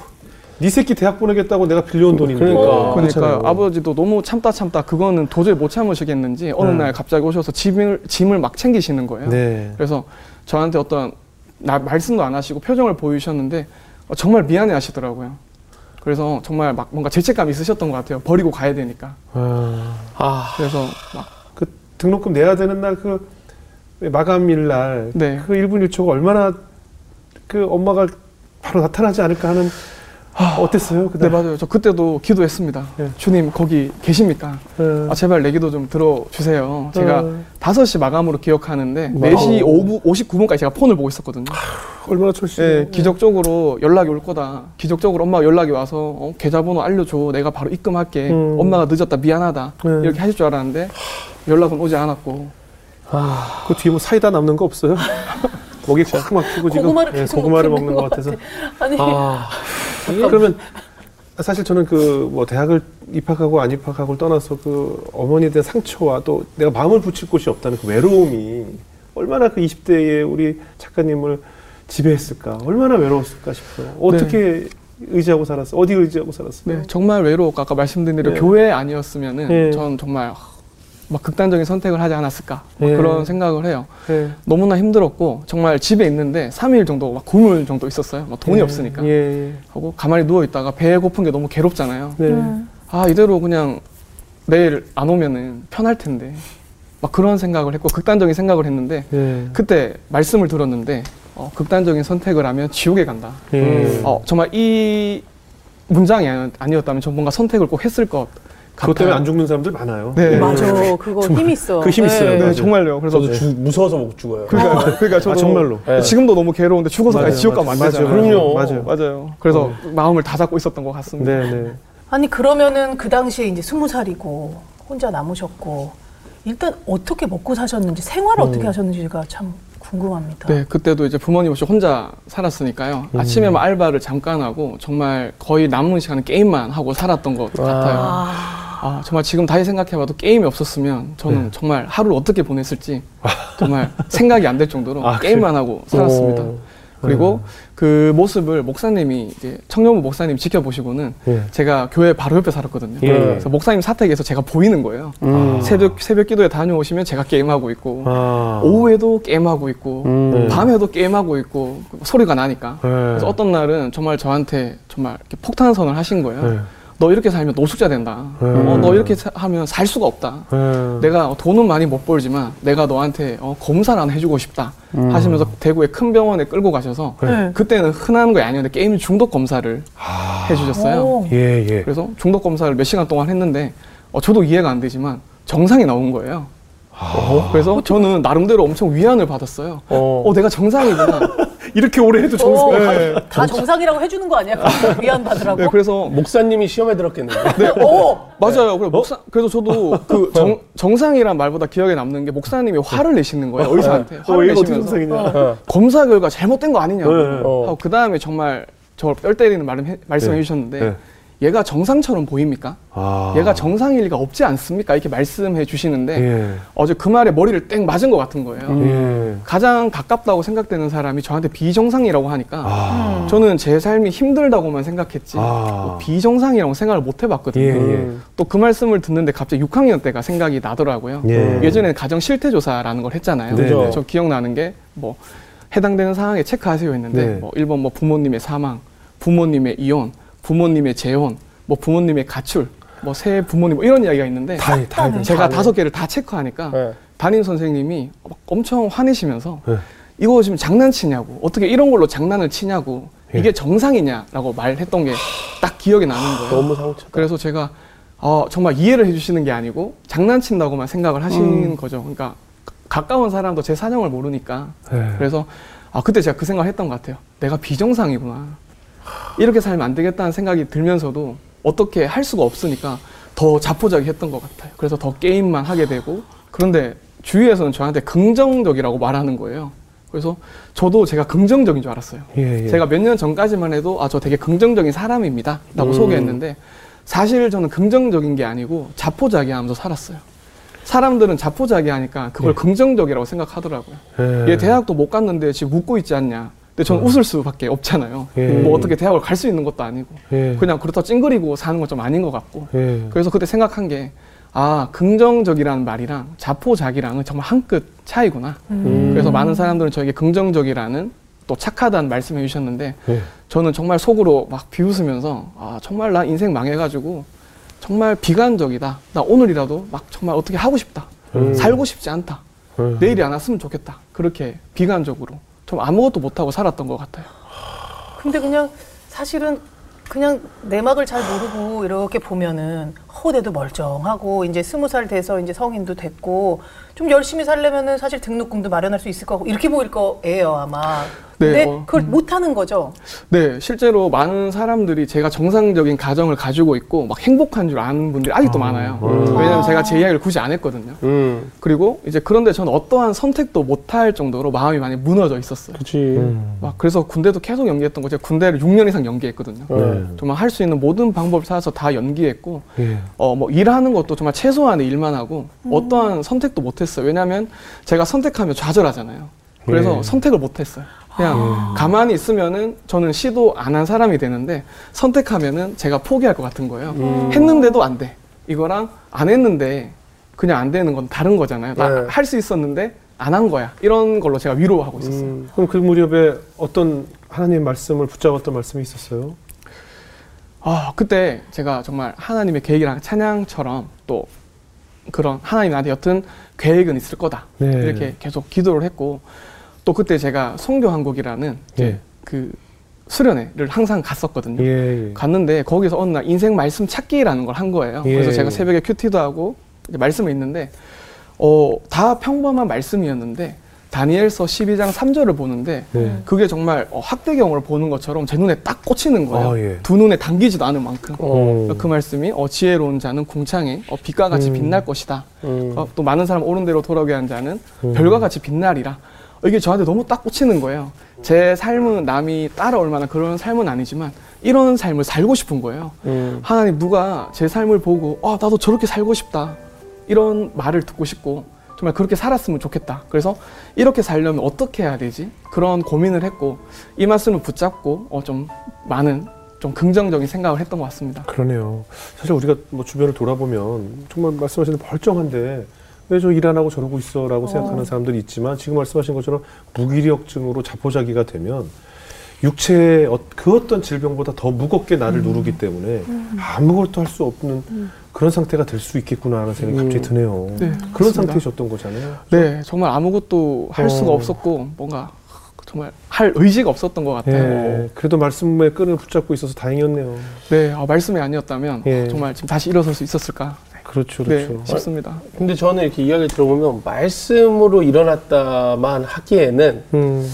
[SPEAKER 1] 네 새끼 대학 보내겠다고 내가 빌려온 돈인데.
[SPEAKER 3] 그러니까.
[SPEAKER 4] 그러니까
[SPEAKER 1] 그렇잖아요.
[SPEAKER 4] 아버지도 너무 참다 참다 그거는 도저히 못 참으시겠는지 어느
[SPEAKER 1] 네.
[SPEAKER 4] 날 갑자기 오셔서 짐을 짐을 막 챙기시는 거예요.
[SPEAKER 1] 네.
[SPEAKER 4] 그래서 저한테 어떤 나 말씀도 안 하시고 표정을 보이셨는데 어, 정말 미안해 하시더라고요. 그래서 정말 막 뭔가 죄책감이 있으셨던 것 같아요. 버리고 가야 되니까.
[SPEAKER 1] 아,
[SPEAKER 3] 아,
[SPEAKER 4] 그래서 막
[SPEAKER 1] 그 등록금 내야 되는 날 그 마감일 날.
[SPEAKER 4] 네.
[SPEAKER 1] 그 1분 1초가 얼마나 그 엄마가 바로 나타나지 않을까 하는 어땠어요?
[SPEAKER 4] 네
[SPEAKER 1] 그때
[SPEAKER 4] 맞아요. 저 그때도 기도했습니다.
[SPEAKER 1] 네.
[SPEAKER 4] 주님 거기 계십니까?
[SPEAKER 1] 네.
[SPEAKER 4] 아, 제발 내 기도 좀 들어주세요. 제가
[SPEAKER 1] 어,
[SPEAKER 4] 5시 마감으로 기억하는데
[SPEAKER 1] 와우.
[SPEAKER 4] 4시 5분 59분까지 제가 폰을 보고 있었거든요.
[SPEAKER 1] 얼마나 철저해.
[SPEAKER 4] 네, 기적적으로 연락이 올 거다. 기적적으로 엄마가 연락이 와서 어, 계좌번호 알려줘. 내가 바로 입금할게.
[SPEAKER 1] 음.
[SPEAKER 4] 엄마가 늦었다 미안하다.
[SPEAKER 1] 네.
[SPEAKER 4] 이렇게 하실 줄 알았는데 연락은 오지 않았고.
[SPEAKER 3] 아,
[SPEAKER 1] 그 뒤에 뭐 사이다 남는 거 없어요? 목이 꽉 막히고 지금
[SPEAKER 2] 고구마를
[SPEAKER 1] 예, 고구마를
[SPEAKER 2] 먹는
[SPEAKER 1] 것 같아서.
[SPEAKER 2] 아니
[SPEAKER 3] 아,
[SPEAKER 1] 그러면 사실 저는 그 뭐 대학을 입학하고 안 입학하고를 떠나서 그 어머니에 대한 상처와 또 내가 마음을 붙일 곳이 없다는 그 외로움이 얼마나 그 20대의 우리 작가님을 지배했을까 얼마나 외로웠을까 싶어요. 어떻게 의지하고 살았어? 어디 의지하고 살았어요?
[SPEAKER 4] 네, 정말 외로웠고 아까 말씀드린 대로
[SPEAKER 1] 네.
[SPEAKER 4] 교회 아니었으면은
[SPEAKER 1] 네.
[SPEAKER 4] 전 정말 막 극단적인 선택을 하지 않았을까 막
[SPEAKER 1] 네.
[SPEAKER 4] 그런 생각을 해요.
[SPEAKER 1] 예.
[SPEAKER 4] 너무나 힘들었고 정말 집에 있는데 3일 정도 막 굶을 정도 있었어요. 막 돈이
[SPEAKER 1] 예.
[SPEAKER 4] 없으니까.
[SPEAKER 1] 예.
[SPEAKER 4] 하고 가만히 누워 있다가 배에 고픈 게 너무 괴롭잖아요.
[SPEAKER 1] 네.
[SPEAKER 2] 음.
[SPEAKER 4] 아 이대로 그냥 내일 안 오면은 편할 텐데 막 그런 생각을 했고 극단적인 생각을 했는데
[SPEAKER 1] 예.
[SPEAKER 4] 그때 말씀을 들었는데 어, 극단적인 선택을 하면 지옥에 간다.
[SPEAKER 1] 예.
[SPEAKER 4] 어, 정말 이 문장이 아니- 아니었다면 전 뭔가 선택을 꼭 했을 것.
[SPEAKER 1] 그것 때문에 안 죽는 사람들 많아요.
[SPEAKER 4] 네.
[SPEAKER 2] 맞아 그거 힘 있어.
[SPEAKER 1] 그 힘 있어요.
[SPEAKER 4] 네,
[SPEAKER 1] 맞아요.
[SPEAKER 4] 정말요. 그래서
[SPEAKER 3] 저도 주- 무서워서 못 죽어요.
[SPEAKER 4] 그러니까, 그러니까 저도
[SPEAKER 1] 아, 정말로.
[SPEAKER 3] 네.
[SPEAKER 4] 지금도 너무 괴로운데 죽어서 지옥 가면 안. 되잖아요.
[SPEAKER 3] 그럼요.
[SPEAKER 1] 맞아요.
[SPEAKER 4] 맞아요. 그래서 마음을 다 잡고 있었던 것 같습니다.
[SPEAKER 1] 네, 네.
[SPEAKER 2] 아니 그러면은 그 당시에 이제 스무 살이고 혼자 남으셨고 일단 어떻게 먹고 사셨는지 생활을
[SPEAKER 1] 음.
[SPEAKER 2] 어떻게 하셨는지가 참 궁금합니다.
[SPEAKER 4] 네, 그때도 이제 부모님 없이 혼자 살았으니까요. 아침에 막 알바를 잠깐 하고 정말 거의 남은 시간은 게임만 하고 살았던 것 같아요.
[SPEAKER 2] 아,
[SPEAKER 4] 아, 정말 지금 다시 생각해봐도 게임이 없었으면 저는
[SPEAKER 1] 네.
[SPEAKER 4] 정말 하루를 어떻게 보냈을지 정말 생각이 안 될 정도로
[SPEAKER 1] 아,
[SPEAKER 4] 게임만 하고 살았습니다.
[SPEAKER 3] 어.
[SPEAKER 4] 그리고 그 모습을 목사님이 이제 청년부 목사님 지켜보시고는
[SPEAKER 1] 예.
[SPEAKER 4] 제가 교회 바로 옆에 살았거든요.
[SPEAKER 1] 예.
[SPEAKER 4] 그래서 목사님 사택에서 제가 보이는 거예요.
[SPEAKER 3] 음.
[SPEAKER 4] 새벽 새벽 기도에 다녀오시면 제가 게임하고 있고
[SPEAKER 1] 아.
[SPEAKER 4] 오후에도 게임하고 있고
[SPEAKER 3] 음.
[SPEAKER 4] 밤에도 게임하고 있고 소리가 나니까
[SPEAKER 1] 네.
[SPEAKER 4] 그래서 어떤 날은 정말 저한테 정말 폭탄선을 하신 거예요.
[SPEAKER 1] 네.
[SPEAKER 4] 너 이렇게 살면 노숙자 된다.
[SPEAKER 1] 음.
[SPEAKER 4] 어, 너 이렇게 사- 하면 살 수가 없다.
[SPEAKER 1] 네.
[SPEAKER 4] 내가 돈은 많이 못 벌지만 내가 너한테 어, 검사를 하나 해주고 싶다
[SPEAKER 3] 음.
[SPEAKER 4] 하시면서 대구의 큰 병원에 끌고 가셔서
[SPEAKER 2] 네.
[SPEAKER 4] 그때는 흔한 거 아니었는데 게임 중독 검사를
[SPEAKER 1] 아.
[SPEAKER 4] 해주셨어요.
[SPEAKER 2] 오.
[SPEAKER 1] 예, 예.
[SPEAKER 4] 그래서 중독 검사를 몇 시간 동안 했는데 어, 저도 이해가 안 되지만 정상이 나온 거예요.
[SPEAKER 1] 아.
[SPEAKER 4] 그래서 저는 나름대로 엄청 위안을 받았어요.
[SPEAKER 3] 어.
[SPEAKER 4] 어, 내가 정상이구나.
[SPEAKER 1] 이렇게 오래 해도 정상.
[SPEAKER 2] 어,
[SPEAKER 4] 네.
[SPEAKER 2] 다 정상이라고 해주는 거 아니야? 위안 받으라고?
[SPEAKER 4] 네, 그래서
[SPEAKER 3] 목사님이 시험에 들었겠는데.
[SPEAKER 2] 오!
[SPEAKER 4] 맞아요. 그래서 목사, 그래서 저도 그 정, 정상이란 말보다 기억에 남는 게 목사님이 화를 내시는 거예요 의사한테
[SPEAKER 1] 어,
[SPEAKER 4] 화를
[SPEAKER 1] 이거 어떻게
[SPEAKER 4] 내시면서
[SPEAKER 1] 정상이냐.
[SPEAKER 3] 어.
[SPEAKER 4] 검사 결과 잘못된 거 아니냐고
[SPEAKER 1] 네.
[SPEAKER 3] 어.
[SPEAKER 4] 하고 그 다음에 정말 저를 뼈 때리는 말을 해- 말씀해
[SPEAKER 1] 네.
[SPEAKER 4] 주셨는데
[SPEAKER 1] 네.
[SPEAKER 4] 얘가 정상처럼 보입니까?
[SPEAKER 1] 아.
[SPEAKER 4] 얘가 정상일 리가 없지 않습니까? 이렇게 말씀해 주시는데
[SPEAKER 1] 예.
[SPEAKER 4] 어제 그 말에 머리를 땡 맞은 것 같은 거예요.
[SPEAKER 1] 예.
[SPEAKER 4] 가장 가깝다고 생각되는 사람이 저한테 비정상이라고 하니까
[SPEAKER 1] 아.
[SPEAKER 4] 저는 제 삶이 힘들다고만 생각했지
[SPEAKER 1] 아.
[SPEAKER 4] 뭐 비정상이라고 생각을 못 해봤거든요.
[SPEAKER 1] 예, 예.
[SPEAKER 3] 음.
[SPEAKER 4] 또그 말씀을 듣는데 갑자기 6학년 때가 생각이 나더라고요.
[SPEAKER 1] 예.
[SPEAKER 4] 예전에 가정 실태 조사라는 걸 했잖아요.
[SPEAKER 1] 네,
[SPEAKER 3] 네.
[SPEAKER 4] 저 기억나는 게 뭐 해당되는 상황에 체크하세요 했는데
[SPEAKER 1] 네.
[SPEAKER 4] 뭐 1번 뭐 부모님의 사망, 부모님의 이혼, 부모님의 재혼, 뭐 부모님의 가출, 뭐 새 부모님 뭐 이런 이야기가 있는데
[SPEAKER 1] 다, 해, 다, 돼.
[SPEAKER 4] 제가
[SPEAKER 1] 다
[SPEAKER 4] 다섯 개를 다 체크하니까
[SPEAKER 3] 네.
[SPEAKER 4] 담임 선생님이 막 엄청 화내시면서
[SPEAKER 1] 네.
[SPEAKER 4] 이거 지금 장난치냐고 어떻게 이런 걸로 장난을 치냐고
[SPEAKER 1] 예.
[SPEAKER 4] 이게 정상이냐라고 말했던 게 딱 기억이 나는 거예요.
[SPEAKER 3] 너무 상처다.
[SPEAKER 4] 그래서 제가 어, 정말 이해를 해주시는 게 아니고 장난친다고만 생각을 하신
[SPEAKER 1] 음.
[SPEAKER 4] 거죠. 그러니까 가- 가까운 사람도 제 사정을 모르니까
[SPEAKER 1] 예.
[SPEAKER 4] 그래서 아 그때 제가 그 생각을 했던 것 같아요. 내가 비정상이구나. 이렇게 살면 안 되겠다는 생각이 들면서도 어떻게 할 수가 없으니까 더 자포자기 했던 것 같아요. 그래서 더 게임만 하게 되고 그런데 주위에서는 저한테 긍정적이라고 말하는 거예요. 그래서 저도 제가 긍정적인 줄 알았어요.
[SPEAKER 1] 예, 예.
[SPEAKER 4] 제가 몇 년 전까지만 해도 아 저 되게 긍정적인 사람입니다. 라고
[SPEAKER 3] 음.
[SPEAKER 4] 소개했는데 사실 저는 긍정적인 게 아니고 자포자기하면서 살았어요. 사람들은 자포자기하니까 그걸
[SPEAKER 1] 예.
[SPEAKER 4] 긍정적이라고 생각하더라고요.
[SPEAKER 1] 예.
[SPEAKER 4] 얘 대학도 못 갔는데 지금 웃고 있지 않냐. 근데 저는
[SPEAKER 1] 음.
[SPEAKER 4] 웃을 수밖에 없잖아요.
[SPEAKER 1] 예.
[SPEAKER 4] 뭐 어떻게 대학을 갈 수 있는 것도 아니고
[SPEAKER 1] 예.
[SPEAKER 4] 그냥 그렇다 찡그리고 사는 건 좀 아닌 것 같고
[SPEAKER 1] 예.
[SPEAKER 4] 그래서 그때 생각한 게 아 긍정적이라는 말이랑 자포자기랑은 정말 한 끗 차이구나.
[SPEAKER 3] 음.
[SPEAKER 4] 그래서 많은 사람들은 저에게 긍정적이라는 또 착하다는 말씀해 주셨는데
[SPEAKER 1] 예.
[SPEAKER 4] 저는 정말 속으로 막 비웃으면서 아 정말 나 인생 망해가지고 정말 비관적이다. 나 오늘이라도 막 정말 어떻게 하고 싶다.
[SPEAKER 1] 음.
[SPEAKER 4] 살고 싶지 않다.
[SPEAKER 1] 예.
[SPEAKER 4] 내일이 안 왔으면 좋겠다. 그렇게 비관적으로 좀 아무것도 못하고 살았던 것 같아요.
[SPEAKER 2] 근데 그냥 사실은 그냥 내막을 잘 모르고 이렇게 보면은 허대도 멀쩡하고 이제 스무 살 돼서 이제 성인도 됐고 좀 열심히 살려면은 사실 등록금도 마련할 수 있을 거고 이렇게 보일 거예요 아마.
[SPEAKER 4] 네,
[SPEAKER 2] 근데
[SPEAKER 4] 어,
[SPEAKER 2] 그걸 못 하는 거죠.
[SPEAKER 4] 네, 실제로 많은 사람들이 제가 정상적인 가정을 가지고 있고 막 행복한 줄 아는 분들이 아직도 많아요.
[SPEAKER 1] 음.
[SPEAKER 4] 왜냐면 제가 제 이야기를 굳이 안 했거든요.
[SPEAKER 3] 음.
[SPEAKER 4] 그리고 이제 그런데 저는 어떠한 선택도 못할 정도로 마음이 많이 무너져 있었어요.
[SPEAKER 3] 그치.
[SPEAKER 1] 음.
[SPEAKER 4] 막 그래서 군대도 계속 연기했던 거 제가 군대를 6년 이상 연기했거든요.
[SPEAKER 1] 네.
[SPEAKER 4] 정말 할 수 있는 모든 방법을 찾아서 다 연기했고
[SPEAKER 1] 예.
[SPEAKER 4] 어뭐 일하는 것도 정말 최소한의 일만 하고 어떠한 선택도 못했어요. 왜냐하면 제가 선택하면 좌절하잖아요. 그래서
[SPEAKER 1] 예.
[SPEAKER 4] 선택을 못했어요. 그냥 가만히 있으면은 저는 시도 안 한 사람이 되는데 선택하면은 제가 포기할 것 같은 거예요.
[SPEAKER 3] 음.
[SPEAKER 4] 했는데도 안 돼. 이거랑 안 했는데 그냥 안 되는 건 다른 거잖아요.
[SPEAKER 3] 네.
[SPEAKER 4] 나할수 있었는데 안 한 거야. 이런 걸로 제가 위로하고 있었어요.
[SPEAKER 3] 음.
[SPEAKER 1] 그럼 그 무렵에 어떤 하나님 말씀을 붙잡았던 말씀이 있었어요?
[SPEAKER 4] 아, 그때 제가 정말 하나님의 계획이랑 찬양처럼 또 그런 하나님 나한테 여튼 계획은 있을 거다.
[SPEAKER 1] 네.
[SPEAKER 4] 이렇게 계속 기도를 했고 또 그때 제가 성교한국이라는
[SPEAKER 1] 예.
[SPEAKER 4] 그 수련회를 항상 갔었거든요.
[SPEAKER 1] 예. 예.
[SPEAKER 4] 갔는데 거기서 어느 날 인생 말씀 찾기라는 걸 한 거예요.
[SPEAKER 1] 예.
[SPEAKER 4] 그래서 제가 새벽에 큐티도 하고 이제 말씀을 읽는데 어, 다 평범한 말씀이었는데 다니엘서 12장 3절을 보는데
[SPEAKER 1] 네.
[SPEAKER 4] 그게 정말 어, 학대경을 보는 것처럼 제 눈에 딱 꽂히는 거예요.
[SPEAKER 1] 아, 예.
[SPEAKER 4] 두 눈에 당기지도 않을 만큼.
[SPEAKER 3] 어.
[SPEAKER 4] 그 말씀이 어, 지혜로운 자는 궁창에 어, 빛과 같이
[SPEAKER 1] 음.
[SPEAKER 4] 빛날 것이다.
[SPEAKER 3] 음.
[SPEAKER 4] 어, 또 많은 사람 옳은 대로 돌아오게 한 자는
[SPEAKER 1] 음.
[SPEAKER 4] 별과 같이 빛나리라. 어, 이게 저한테 너무 딱 꽂히는 거예요. 제 삶은 남이 따라올 만한 그런 삶은 아니지만 이런 삶을 살고 싶은 거예요.
[SPEAKER 3] 음.
[SPEAKER 4] 하나님 누가 제 삶을 보고 아 나도 저렇게 살고 싶다 이런 말을 듣고 싶고 정말 그렇게 살았으면 좋겠다 그래서 이렇게 살려면 어떻게 해야 되지 그런 고민을 했고 이 말씀을 붙잡고 어, 좀 많은 좀 긍정적인 생각을 했던 것 같습니다
[SPEAKER 1] 그러네요. 사실 우리가 뭐 주변을 돌아보면 정말 말씀하시는 멀쩡한데 왜 저 일 안 하고 저러고 있어라고 생각하는 사람들이 있지만 지금 말씀하신 것처럼 무기력증으로 자포자기가 되면 육체의 어- 그 어떤 질병보다 더 무겁게 나를 누르기 때문에 아무것도 할 수 없는 그런 상태가 될 수 있겠구나라는 생각이 갑자기
[SPEAKER 3] 음.
[SPEAKER 1] 드네요.
[SPEAKER 4] 네,
[SPEAKER 1] 그런
[SPEAKER 4] 맞습니다.
[SPEAKER 1] 상태셨던 거잖아요.
[SPEAKER 4] 네 정말 아무것도 할 수가
[SPEAKER 1] 어.
[SPEAKER 4] 없었고 뭔가 정말 할 의지가 없었던 것 같아요
[SPEAKER 1] 예, 그래도 말씀의 끈을 붙잡고 있어서 다행이었네요.
[SPEAKER 4] 네 아, 말씀이 아니었다면
[SPEAKER 1] 예.
[SPEAKER 4] 정말 지금 다시 일어설 수 있었을까
[SPEAKER 1] 그렇죠, 그렇죠.
[SPEAKER 4] 네 싶습니다
[SPEAKER 3] 근데 저는 이렇게 이야기를 들어보면 말씀으로 일어났다만 하기에는
[SPEAKER 1] 음,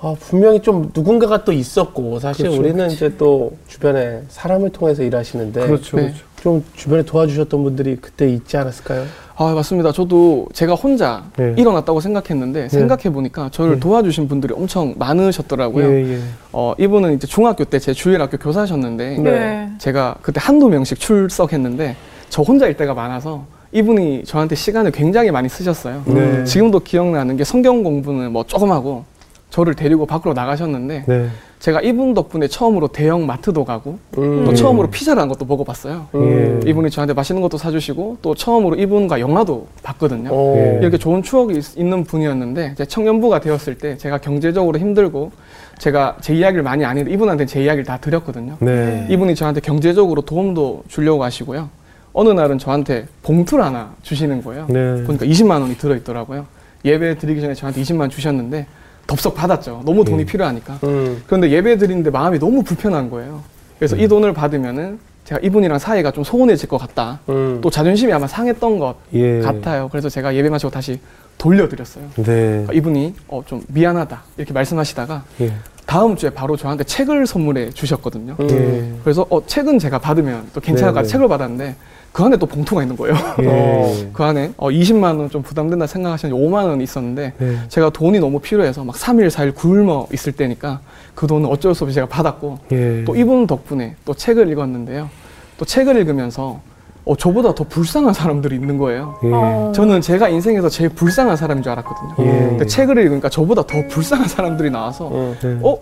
[SPEAKER 3] 아, 분명히 좀 누군가가 또 있었고 사실
[SPEAKER 1] 그렇죠.
[SPEAKER 3] 우리는 이제 또 주변에 사람을 통해서 일하시는데
[SPEAKER 1] 그렇죠,
[SPEAKER 4] 네.
[SPEAKER 1] 그렇죠.
[SPEAKER 3] 좀 주변에 도와주셨던 분들이 그때 있지 않았을까요?
[SPEAKER 4] 아 맞습니다. 저도 제가 혼자
[SPEAKER 1] 네.
[SPEAKER 4] 일어났다고 생각했는데 생각해 보니까 저를
[SPEAKER 1] 네.
[SPEAKER 4] 도와주신 분들이 엄청 많으셨더라고요.
[SPEAKER 1] 예, 예.
[SPEAKER 4] 어 이분은 이제 중학교 때 제 주일학교 교사셨는데
[SPEAKER 2] 네.
[SPEAKER 4] 제가 그때 한두 명씩 출석했는데 저 혼자 일 때가 많아서 이분이 저한테 시간을 굉장히 많이 쓰셨어요.
[SPEAKER 1] 네.
[SPEAKER 4] 지금도 기억나는 게 성경 공부는 뭐 조금 하고 저를 데리고 밖으로 나가셨는데
[SPEAKER 1] 네.
[SPEAKER 4] 제가 이분 덕분에 처음으로 대형 마트도 가고
[SPEAKER 3] 음.
[SPEAKER 4] 또
[SPEAKER 1] 음.
[SPEAKER 4] 처음으로 피자라는 것도 먹어봤어요.
[SPEAKER 1] 예.
[SPEAKER 4] 이분이 저한테 맛있는 것도 사주시고 또 처음으로 이분과 영화도 봤거든요.
[SPEAKER 3] 어.
[SPEAKER 1] 예.
[SPEAKER 4] 이렇게 좋은 추억이 있- 있는 분이었는데 청년부가 되었을 때 제가 경제적으로 힘들고 제가 제 이야기를 많이 안 했는데 이분한테 제 이야기를 다 드렸거든요.
[SPEAKER 1] 네.
[SPEAKER 4] 이분이 저한테 경제적으로 도움도 주려고 하시고요. 어느 날은 저한테 봉투를 하나 주시는 거예요.
[SPEAKER 1] 네.
[SPEAKER 4] 보니까 20만 원이 들어 있더라고요. 예배 드리기 전에 저한테 20만 원 주셨는데 덥석 받았죠. 너무 돈이
[SPEAKER 1] 예.
[SPEAKER 4] 필요하니까.
[SPEAKER 3] 음.
[SPEAKER 4] 그런데 예배 드리는데 마음이 너무 불편한 거예요. 그래서 이 돈을 받으면은 제가 이분이랑 사이가 좀 소원해질 것 같다.
[SPEAKER 3] 음.
[SPEAKER 4] 또 자존심이 아마 상했던 것
[SPEAKER 1] 예.
[SPEAKER 4] 같아요. 그래서 제가 예배 마치고 다시 돌려드렸어요.
[SPEAKER 1] 네.
[SPEAKER 4] 그러니까 이분이 어, 좀 미안하다 이렇게 말씀하시다가
[SPEAKER 1] 예.
[SPEAKER 4] 다음 주에 바로 저한테 책을 선물해 주셨거든요.
[SPEAKER 3] 음.
[SPEAKER 1] 예.
[SPEAKER 4] 그래서 어, 책은 제가 받으면 또 괜찮을까
[SPEAKER 1] 네, 네.
[SPEAKER 4] 책을 받았는데 그 안에 또 봉투가 있는 거예요.
[SPEAKER 1] 예.
[SPEAKER 4] 그 안에 어, 20만 원 좀 부담된다 생각하시는데 5만 원 있었는데
[SPEAKER 1] 네.
[SPEAKER 4] 제가 돈이 너무 필요해서 막 3일 4일 굶어 있을 때니까 그 돈은 어쩔 수 없이 제가 받았고
[SPEAKER 1] 예.
[SPEAKER 4] 또 이분 덕분에 또 책을 읽었는데요. 또 책을 읽으면서 어, 저보다 더 불쌍한 사람들이 있는 거예요.
[SPEAKER 1] 예.
[SPEAKER 2] 어.
[SPEAKER 4] 저는 제가 인생에서 제일 불쌍한 사람인 줄 알았거든요.
[SPEAKER 1] 예.
[SPEAKER 4] 근데 책을 읽으니까 저보다 더 불쌍한 사람들이 나와서
[SPEAKER 3] 음.
[SPEAKER 1] 네.
[SPEAKER 4] 어?